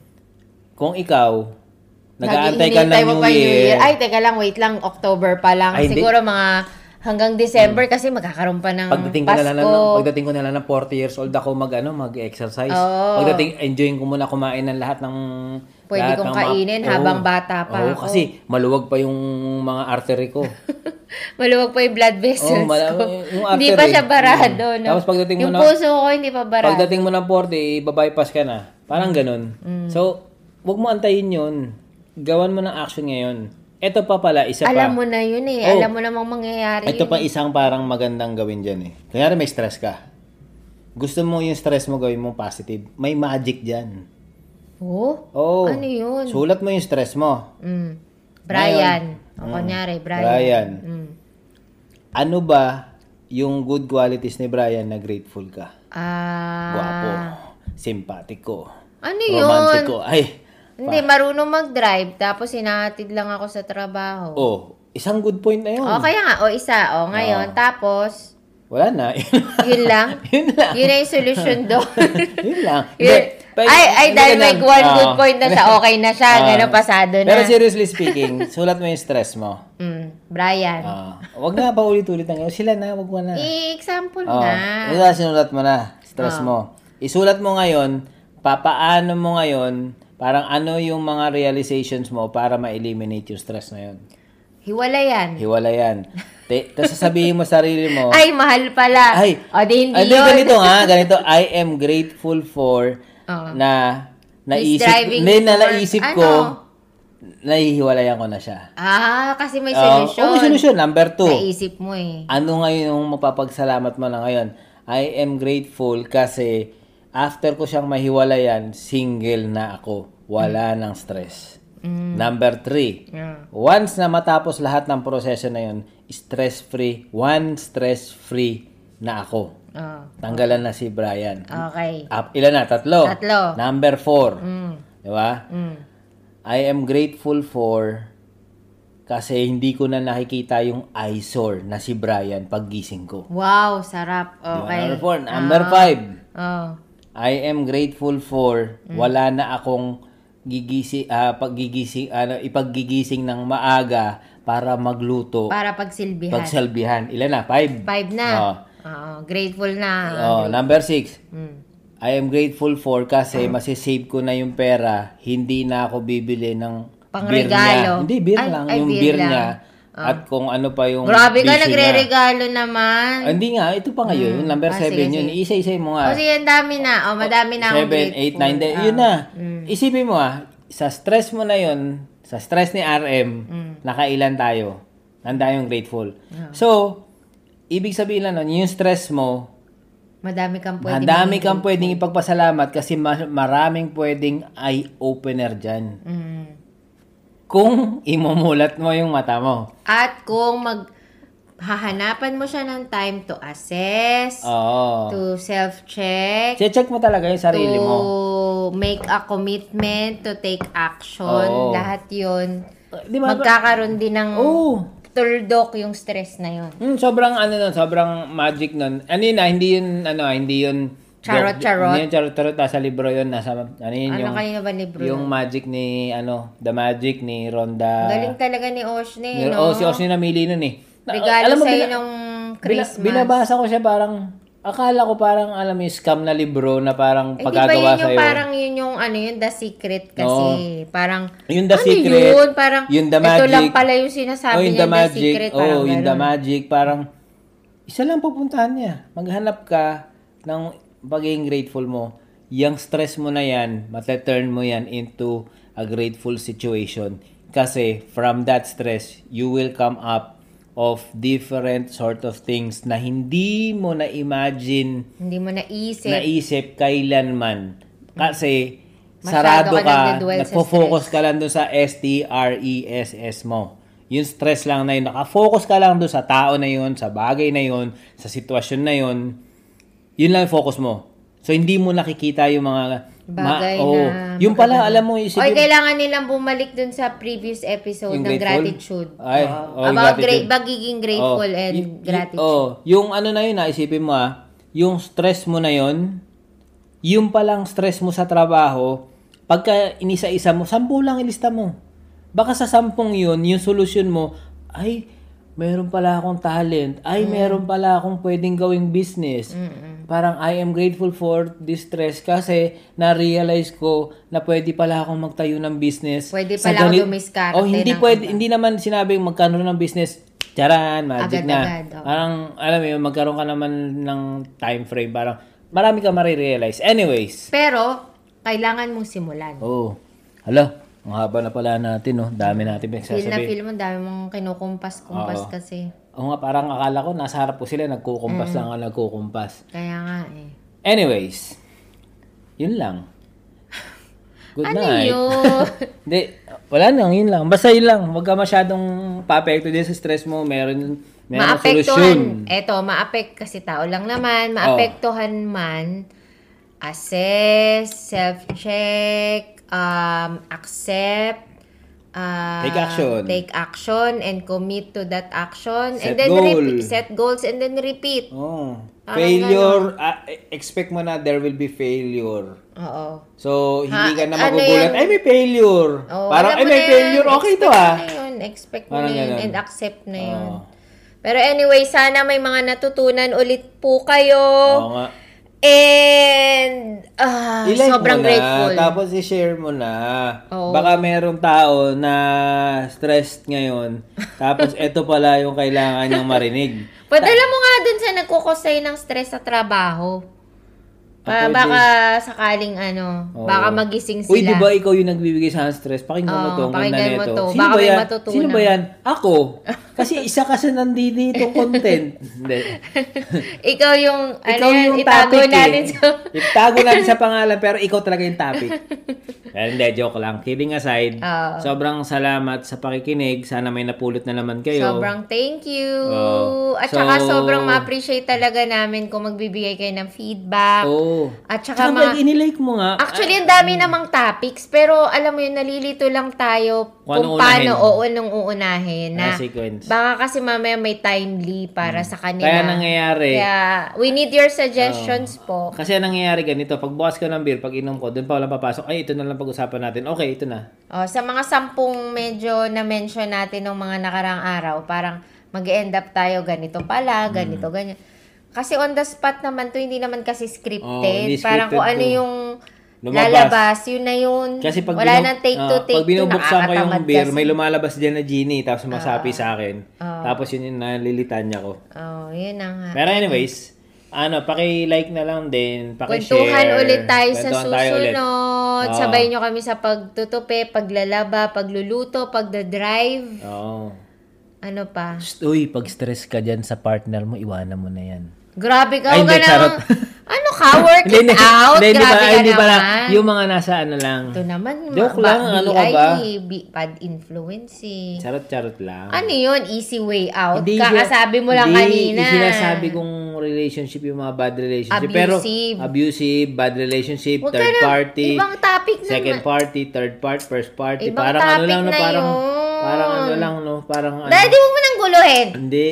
S1: kung ikaw, nag-aantay ka ng New Year,
S2: Ay, teka lang, wait lang. October pa lang.
S1: Ay, hindi.
S2: Siguro mga hanggang December kasi magkakaroon pa ng
S1: pagdating ko
S2: Pasko.
S1: na lang ng, pagdating ko na lang ng 40 years old ako mag ano mag-exercise.
S2: Oo.
S1: Pagdating enjoying ko muna kumain ng lahat ng
S2: Pwede
S1: lahat
S2: kong
S1: ng mga-
S2: kainin
S1: Oo.
S2: habang bata pa
S1: Oo,
S2: ako.
S1: kasi maluwag pa yung mga artery ko.
S2: Maluwag pa yung blood vessels
S1: Oo, mala-
S2: ko.
S1: yung
S2: hindi
S1: artery.
S2: pa siya barado,
S1: Mm.
S2: no?
S1: Tapos pagdating mo
S2: yung
S1: na-
S2: puso ko hindi pa barado.
S1: Pagdating mo ng 40, babypass ka na. Parang ganun.
S2: Mm.
S1: So, wag mo antayin yun. Gawan mo ng action ngayon. Ito pa pala, isa
S2: Alam
S1: pa.
S2: mo na yun eh.
S1: Oo.
S2: Alam mo namang mangyayari
S1: Ito
S2: yun.
S1: pa isang parang magandang gawin dyan eh. Kanyari may stress ka. Gusto mo yung stress mo gawin mo positive. May magic dyan.
S2: Oh?
S1: Oh.
S2: Ano yun?
S1: Sulat mo yung stress mo.
S2: Mm. Brian. O,
S1: Mm.
S2: kunyari, Brian.
S1: Brian.
S2: Mm.
S1: Ano ba yung good qualities ni Brian na grateful ka?
S2: Ah.
S1: Guwapo. Simpatiko.
S2: Ano yun?
S1: Romantiko. Ay,
S2: Hindi, marunong mag-drive. Tapos hinahatid lang ako sa trabaho.
S1: oh, isang good point na yun.
S2: O, kaya nga. O, isa. O, ngayon. Tapos,
S1: Wala na.
S2: yun lang.
S1: yun lang.
S2: Yun na yung solusyon doon.
S1: yun lang.
S2: Yun-
S1: Hindi, pwede-
S2: ay, ay,
S1: hindi
S2: dahil
S1: ka
S2: may one
S1: Oo.
S2: good point na siya, okay na siya.
S1: Oo.
S2: Ganun, pasado na.
S1: Pero seriously speaking, sulat mo yung stress mo.
S2: Mm, Brian.
S1: Ah, wag na pa ulit-ulit ang Sila na, wag mo na.
S2: I-example
S1: Oh,
S2: nga.
S1: Wala, sinulat mo na. Stress
S2: Oh.
S1: mo. Isulat mo ngayon, papaano mo ngayon, parang ano yung mga realizations mo para ma-eliminate yung stress na yun.
S2: Hiwala yan.
S1: Hiwala yan. Tapos sasabihin mo sa sarili mo,
S2: Ay, mahal pala.
S1: Ay,
S2: o, di hindi
S1: Ano
S2: yun.
S1: ganito nga, ganito, I am grateful for
S2: Oo.
S1: na naisip, na
S2: for-
S1: naisip
S2: ano?
S1: ko, nahihiwalayan ko na siya.
S2: Ah, kasi may
S1: Oh,
S2: solusyon.
S1: oh, may solusyon. Number two,
S2: Naisip mo eh.
S1: ano ngayon yung mapapagsalamat mo na ngayon? I am grateful kasi after ko siyang mahiwalayan, single na ako. Wala ng stress. Number three,
S2: Yeah.
S1: once na matapos lahat ng proseso na yun, stress-free, one stress-free na ako.
S2: Oh,
S1: Tanggalan na si Brian.
S2: okay.
S1: Up, ilan na? Tatlo.
S2: Tatlo.
S1: Number four.
S2: Mm.
S1: Di ba?
S2: Mm.
S1: I am grateful for kasi hindi ko na nakikita yung eyesore na si Brian paggising ko.
S2: Wow, sarap. Okay.
S1: Number four. Number five.
S2: Oh.
S1: I am grateful for
S2: Mm.
S1: wala na akong gigising ah paggigising ano ipaggigising ng maaga para magluto
S2: Para pagsilbihan.
S1: pagsalbihan ilan na five
S2: Five na.
S1: Oh.
S2: Oo, grateful na.
S1: oh number six
S2: Mm.
S1: I am grateful for kasi masisave ko na yung pera, hindi na ako bibili ng beer niya.
S2: Pangregalo.
S1: Hindi, beer
S2: Ay,
S1: lang.
S2: ay,
S1: yung
S2: beer
S1: beer,
S2: lang.
S1: niya. At kung ano pa yung
S2: Grabe ka, nagre-regalo naman.
S1: Ah, hindi nga, ito pa ngayon. Yung number
S2: Ah,
S1: 7
S2: sige,
S1: yun. Isa-isa mo nga.
S2: Kasi ang dami na. O, madami na akong
S1: 7, 8, 9, 10.
S2: grateful.
S1: Yun na.
S2: Mm.
S1: Isipin mo ah, sa stress mo na yun, sa stress ni RM,
S2: Mm.
S1: nakailan tayo. Nanda yung grateful.
S2: Ah.
S1: So, ibig sabihin lang nun, yung stress mo,
S2: Madami kang pwede.
S1: Madami kang pwedeng ipagpasalamat kasi ma- maraming pwedeng eye-opener dyan.
S2: Mm.
S1: Kung imumulat mo yung mata mo.
S2: At kung mag hahanapan mo siya ng time to assess,
S1: Oo.
S2: to self-check,
S1: Che-check mo talaga yung sarili
S2: to
S1: mo.
S2: make a commitment, to take action,
S1: Oo.
S2: lahat yun.
S1: Di ba?
S2: Magkakaroon din ng
S1: Oo.
S2: tuldok yung stress na yun.
S1: Hmm, sobrang ano nun, sobrang magic nun. Ano yun ah, hindi yun, ano ah, hindi yun...
S2: Charot, charot.
S1: Hindi yun charot-charot. Nasa libro yun. Nasa, ano yun
S2: Ano
S1: yung...
S2: kanina ba libro?
S1: Yung magic ni, ano, The Magic ni Ronda...
S2: Galing talaga ni Oshne,
S1: Ni,
S2: no?
S1: oh, si Osni namili nun eh. Na-
S2: Regalo
S1: alam mo,
S2: sa'yo
S1: bina-
S2: nung
S1: Bila-
S2: Christmas.
S1: binabasa ko siya parang, akala ko parang, alam mo, scam na libro na parang
S2: Eh, di ba
S1: pagkagawa
S2: yun yung
S1: sa'yo.
S2: parang yun yung ano yun, The Secret kasi. Parang,
S1: Yung The
S2: ano
S1: Secret,
S2: yun? Parang,
S1: yung The
S2: ito lang
S1: Magic.
S2: pala yung sinasabi
S1: oh, yung
S2: niya,
S1: The
S2: The,
S1: Magic.
S2: Secret.
S1: Oh,
S2: Parang
S1: yung The. Magic, parang, isa lang pupuntahan niya. Maghanap ka ng pagiging grateful mo. Yung stress mo na yan, mataturn mo yan into a grateful situation. Kasi from that stress, you will come up of different sort of things na hindi mo na-imagine
S2: Hindi mo naisip.
S1: naisip kailanman. Kasi
S2: Masyado
S1: sarado
S2: ka
S1: ka, nagpo-focus ka lang doon sa S-T-R-E-S-S mo. Yung stress lang na yun, nakafocus ka lang doon sa tao na yun, sa bagay na yun, sa sitwasyon na yun, yun lang focus mo. So, hindi mo nakikita yung mga...
S2: Bagay
S1: oo.
S2: na
S1: Yung pala, alam mo,
S2: Oy,
S1: isipin,
S2: kailangan nilang bumalik dun sa previous episode ng
S1: grateful?
S2: gratitude.
S1: Ay, oh, yung
S2: About
S1: gratitude.
S2: gra- magiging grateful
S1: Oh,
S2: and
S1: y- y-
S2: gratitude.
S1: Oh, yung ano na yun, ah, isipin mo ah, yung stress mo na yun, yung palang stress mo sa trabaho, pagka inisa-isa mo, sampu lang ilista mo. Baka sa sampung yun, yung solusyon mo, ay, meron pala akong talent.
S2: Mm.
S1: Ay, meron pala akong pwedeng gawing business. Parang I am grateful for this stress kasi na-realize ko na pwede pala akong magtayo ng business.
S2: Pwede pala ako
S1: gani-
S2: dumiskarte
S1: Oh, hindi pwede, hindi naman sinabing magkano ng business. Charan, magic na.
S2: Agad-agad, oh.
S1: Parang, alam mo yun, magkaroon ka naman ng time frame. Parang, marami ka marirealize. Anyways.
S2: Pero, kailangan mong simulan.
S1: Oh. Hala, ang haba na pala natin, no? Dami natin
S2: Feel na feel mo, dami mong kinukumpas-kumpas
S1: Oo.
S2: kasi.
S1: Oo nga, parang akala ko, nasa harap ko sila, nagkukumpas lang ako, nagkukumpas.
S2: Kaya nga eh.
S1: Anyways, yun lang. Good
S2: Ano
S1: night.
S2: yun?
S1: Hindi, wala lang, yun lang. Basta yun lang. Huwag ka masyadong pa-apekto din sa stress mo. Meron, meron solusyon.
S2: maapektuhan. Eto, maapek kasi tao lang naman. Maapektuhan man. Assess, self-check, um, accept, uh,
S1: Take action.
S2: take action and commit to that action and
S1: Set
S2: then
S1: goal.
S2: repeat, set goals and then repeat.
S1: Oh.
S2: Parang
S1: Failure, ah, expect mo na there will be failure.
S2: Oo.
S1: So, hindi
S2: Ha,
S1: ka na
S2: ano
S1: magugulat,
S2: yan?
S1: ay may failure.
S2: Oo,
S1: Parang, ay may failure, okay to
S2: expect
S1: ah.
S2: na yun, expect mo na yun
S1: ganun.
S2: and accept na yun.
S1: Oo.
S2: Pero anyway, sana may mga natutunan ulit po kayo.
S1: Oo nga.
S2: And ah,
S1: I-like
S2: sobrang
S1: mo na,
S2: grateful.
S1: tapos i-share mo na.
S2: Oo.
S1: Baka merong tao na stressed ngayon, tapos ito pala yung kailangan niyang marinig.
S2: Padala mo nga dun sa nagkukosay ng stress sa trabaho. Pa,
S1: pwede.
S2: baka sakaling ano,
S1: Oo.
S2: baka magising sila.
S1: Uy, di ba ikaw yung nagbibigay sa akin stress? Pakinggan mo
S2: Oo,
S1: to.
S2: pakinggan mo to.
S1: Sino
S2: Baka
S1: ba
S2: may
S1: yan?
S2: matutunan.
S1: Sino ba yan? Ako. Kasi isa ka sa nandito content. Hindi.
S2: Ikaw yung,
S1: Ikaw
S2: ano yan,
S1: yung
S2: itago
S1: topic
S2: natin
S1: eh.
S2: sa...
S1: Itago natin sa pangalan pero ikaw talaga yung topic. Pero hindi, joke lang. Kidding aside,
S2: Oo.
S1: sobrang salamat sa pakikinig. Sana may napulot na naman kayo.
S2: Sobrang thank you.
S1: Oo.
S2: At
S1: So-
S2: saka sobrang ma-appreciate talaga namin kung magbibigay kayo ng feedback.
S1: Oo.
S2: At saka
S1: Tsaka
S2: mga...
S1: inilike mo nga,
S2: Actually, ang dami namang topics, pero alam mo yun, nalilito lang tayo
S1: Kung
S2: kung,
S1: anong
S2: paano oo nung uunahin. Na,
S1: Ah, sequence.
S2: baka kasi mamaya may timely para sa kanila.
S1: Kaya nangyayari,
S2: Kaya, we need your suggestions po.
S1: kasi ang nangyayari ganito, pag bukas ka ng beer, pag inom ko, doon pa wala papasok, ay, ito na lang pag-usapan natin. Okay, ito na.
S2: O, sa mga sampung medyo na-mention natin ng mga nakarang araw, parang mag-end up tayo ganito pala,
S1: Hmm.
S2: ganito, ganyan. Kasi on the spot naman to, hindi naman kasi scripted.
S1: Oo, hindi
S2: parang kung
S1: scripted
S2: ano
S1: to.
S2: yung
S1: Lumabas.
S2: lalabas, yun na yun.
S1: Kasi pag,
S2: Wala
S1: binu-
S2: nang take
S1: ah,
S2: to take
S1: pag binubuksan ko yung beer,
S2: kasi.
S1: may lumalabas dyan na genie, tapos masapi sa akin.
S2: Ah.
S1: Tapos yun yung nalilitanya ko.
S2: Oh, yun na nga.
S1: Pero anyways, ano, paki-like na lang din, paki-share.
S2: Kwentuhan ulit tayo sa
S1: Kwentuhan tayo ulit.
S2: susunod.
S1: Oo.
S2: Sabay nyo kami sa pagtutupi, paglalaba, pagluluto, pagdadrive.
S1: Oo.
S2: Ano pa?
S1: Uy, pag stress ka dyan sa partner mo, iwanan mo na yan.
S2: Grabe ka,
S1: Ay, hindi, charot.
S2: Ano ka? Work it out?
S1: Hindi,
S2: Grabe
S1: pala,
S2: ka
S1: hindi pala.
S2: naman.
S1: Yung mga nasa ano lang.
S2: Ito naman,
S1: Joke
S2: ma-
S1: lang, ano ka ba?
S2: BI, B- bad influence eh.
S1: Charot-charot lang.
S2: Ano yun? Easy way out?
S1: Hindi
S2: Kakasabi mo lang
S1: hindi,
S2: kanina.
S1: Hindi sinasabi kong relationship yung mga bad relationship.
S2: Abusive.
S1: Pero abusive, bad relationship,
S2: Huwag
S1: third
S2: na-
S1: party,
S2: Ibang topic na.
S1: second party, third part, first party.
S2: Ibang
S1: parang ano
S2: topic
S1: lang, no,
S2: na
S1: parang,
S2: yun.
S1: parang ano lang, no, parang ano.
S2: Daddy, huwag mo nang guluhin.
S1: Hindi.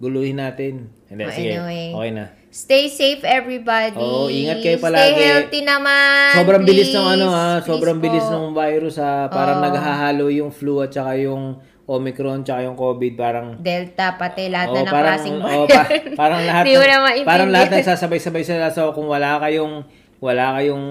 S1: Guluhin natin. Hindi,
S2: Oh,
S1: sige.
S2: anyway.
S1: Okay na.
S2: Stay safe, everybody.
S1: Oo, ingat kayo
S2: Stay
S1: palagi.
S2: healthy naman.
S1: Sobrang bilis
S2: please.
S1: ng ano ha, sobrang
S2: Please
S1: bilis
S2: po.
S1: ng virus ha. Parang
S2: Oo.
S1: naghahalo yung flu at saka yung Omicron tsaka yung COVID parang
S2: Delta, pati lahat
S1: Oo,
S2: na ng
S1: parang,
S2: klaseng
S1: oo, pa- parang lahat
S2: na
S1: parang lahat nagsasabay-sabay sila so kung wala kayong wala kayong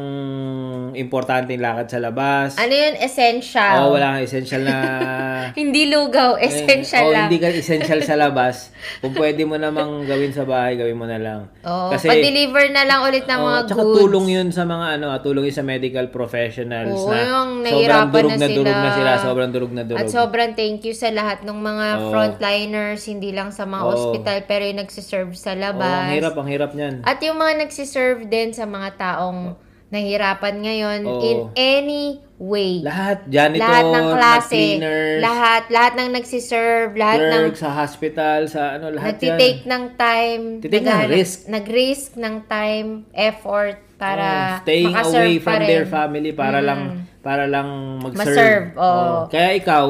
S1: importanteng lakad sa labas.
S2: Ano yun? Essential.
S1: Oo, wala kang essential na
S2: Hindi lugaw. Essential
S1: oh,
S2: lang.
S1: hindi ka essential sa labas. Kung pwede mo namang gawin sa bahay, gawin mo na lang.
S2: Oo,
S1: Kasi
S2: pa-deliver na lang ulit ng
S1: Oo,
S2: mga
S1: tsaka
S2: goods.
S1: tulong yun sa mga ano, ah, tulong yun sa medical professionals
S2: Oo,
S1: na
S2: yung
S1: sobrang durog
S2: na
S1: na, durog
S2: sila.
S1: na sila, sobrang durog na durog.
S2: At sobrang thank you sa lahat ng mga
S1: Oo.
S2: frontliners, hindi lang sa mga
S1: Oo.
S2: ospital, pero yung nagsiserve sa
S1: Oo,
S2: labas.
S1: ang hirap, ang hirap niyan.
S2: At yung mga nagsiserve din sa mga taong nahirapan ngayon
S1: Oo.
S2: in any way.
S1: Lahat, janitor,
S2: lahat ng klase,
S1: cleaners,
S2: lahat, lahat ng nagsiserve, lahat ng
S1: clerk, sa hospital, sa ano, lahat
S2: nagtitake
S1: yan.
S2: ng time,
S1: Titake ng risk.
S2: nag-risk ng time, effort para
S1: Oh, staying away from their family para lang para lang mag-serve.
S2: Ma-serve, oo.
S1: Oo. Kaya ikaw,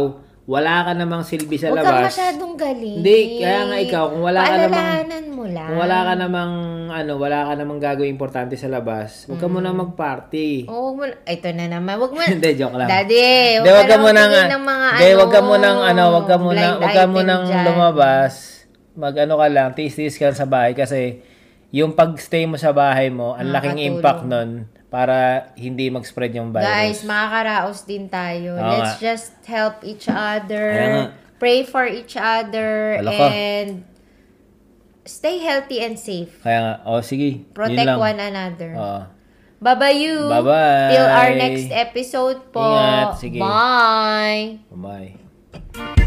S1: wala ka namang silbi sa
S2: Huwag kang
S1: labas.
S2: masyadong galing.
S1: Hindi, kaya nga ikaw, kung wala ka namang-
S2: mo lang.
S1: Kung wala ka namang ano, wala ka namang gagawin importante sa labas, huwag ka muna mag-party.
S2: Oh, wag mo, ito na naman. Wag mo,
S1: Hindi, joke lang.
S2: Daddy,
S1: Hindi, wag ka muna
S2: ng mga
S1: Hindi,
S2: ano,
S1: wag ka muna ano, wag ka muna,
S2: blind
S1: wag ka muna lumabas. Mag ano ka lang, tis-tis ka sa bahay kasi yung pag-stay mo sa bahay mo, ang laking impact nun para hindi mag-spread yung virus.
S2: Guys, makakaraos din tayo.
S1: Oo
S2: Let's
S1: nga.
S2: just help each other. Pray for each other.
S1: Wala
S2: and stay healthy and safe.
S1: Kaya nga, oh sige,
S2: Protect one another.
S1: Oo.
S2: Bye-bye you.
S1: Bye-bye.
S2: Till our next episode po.
S1: Ingat, sige.
S2: Bye.
S1: Bye.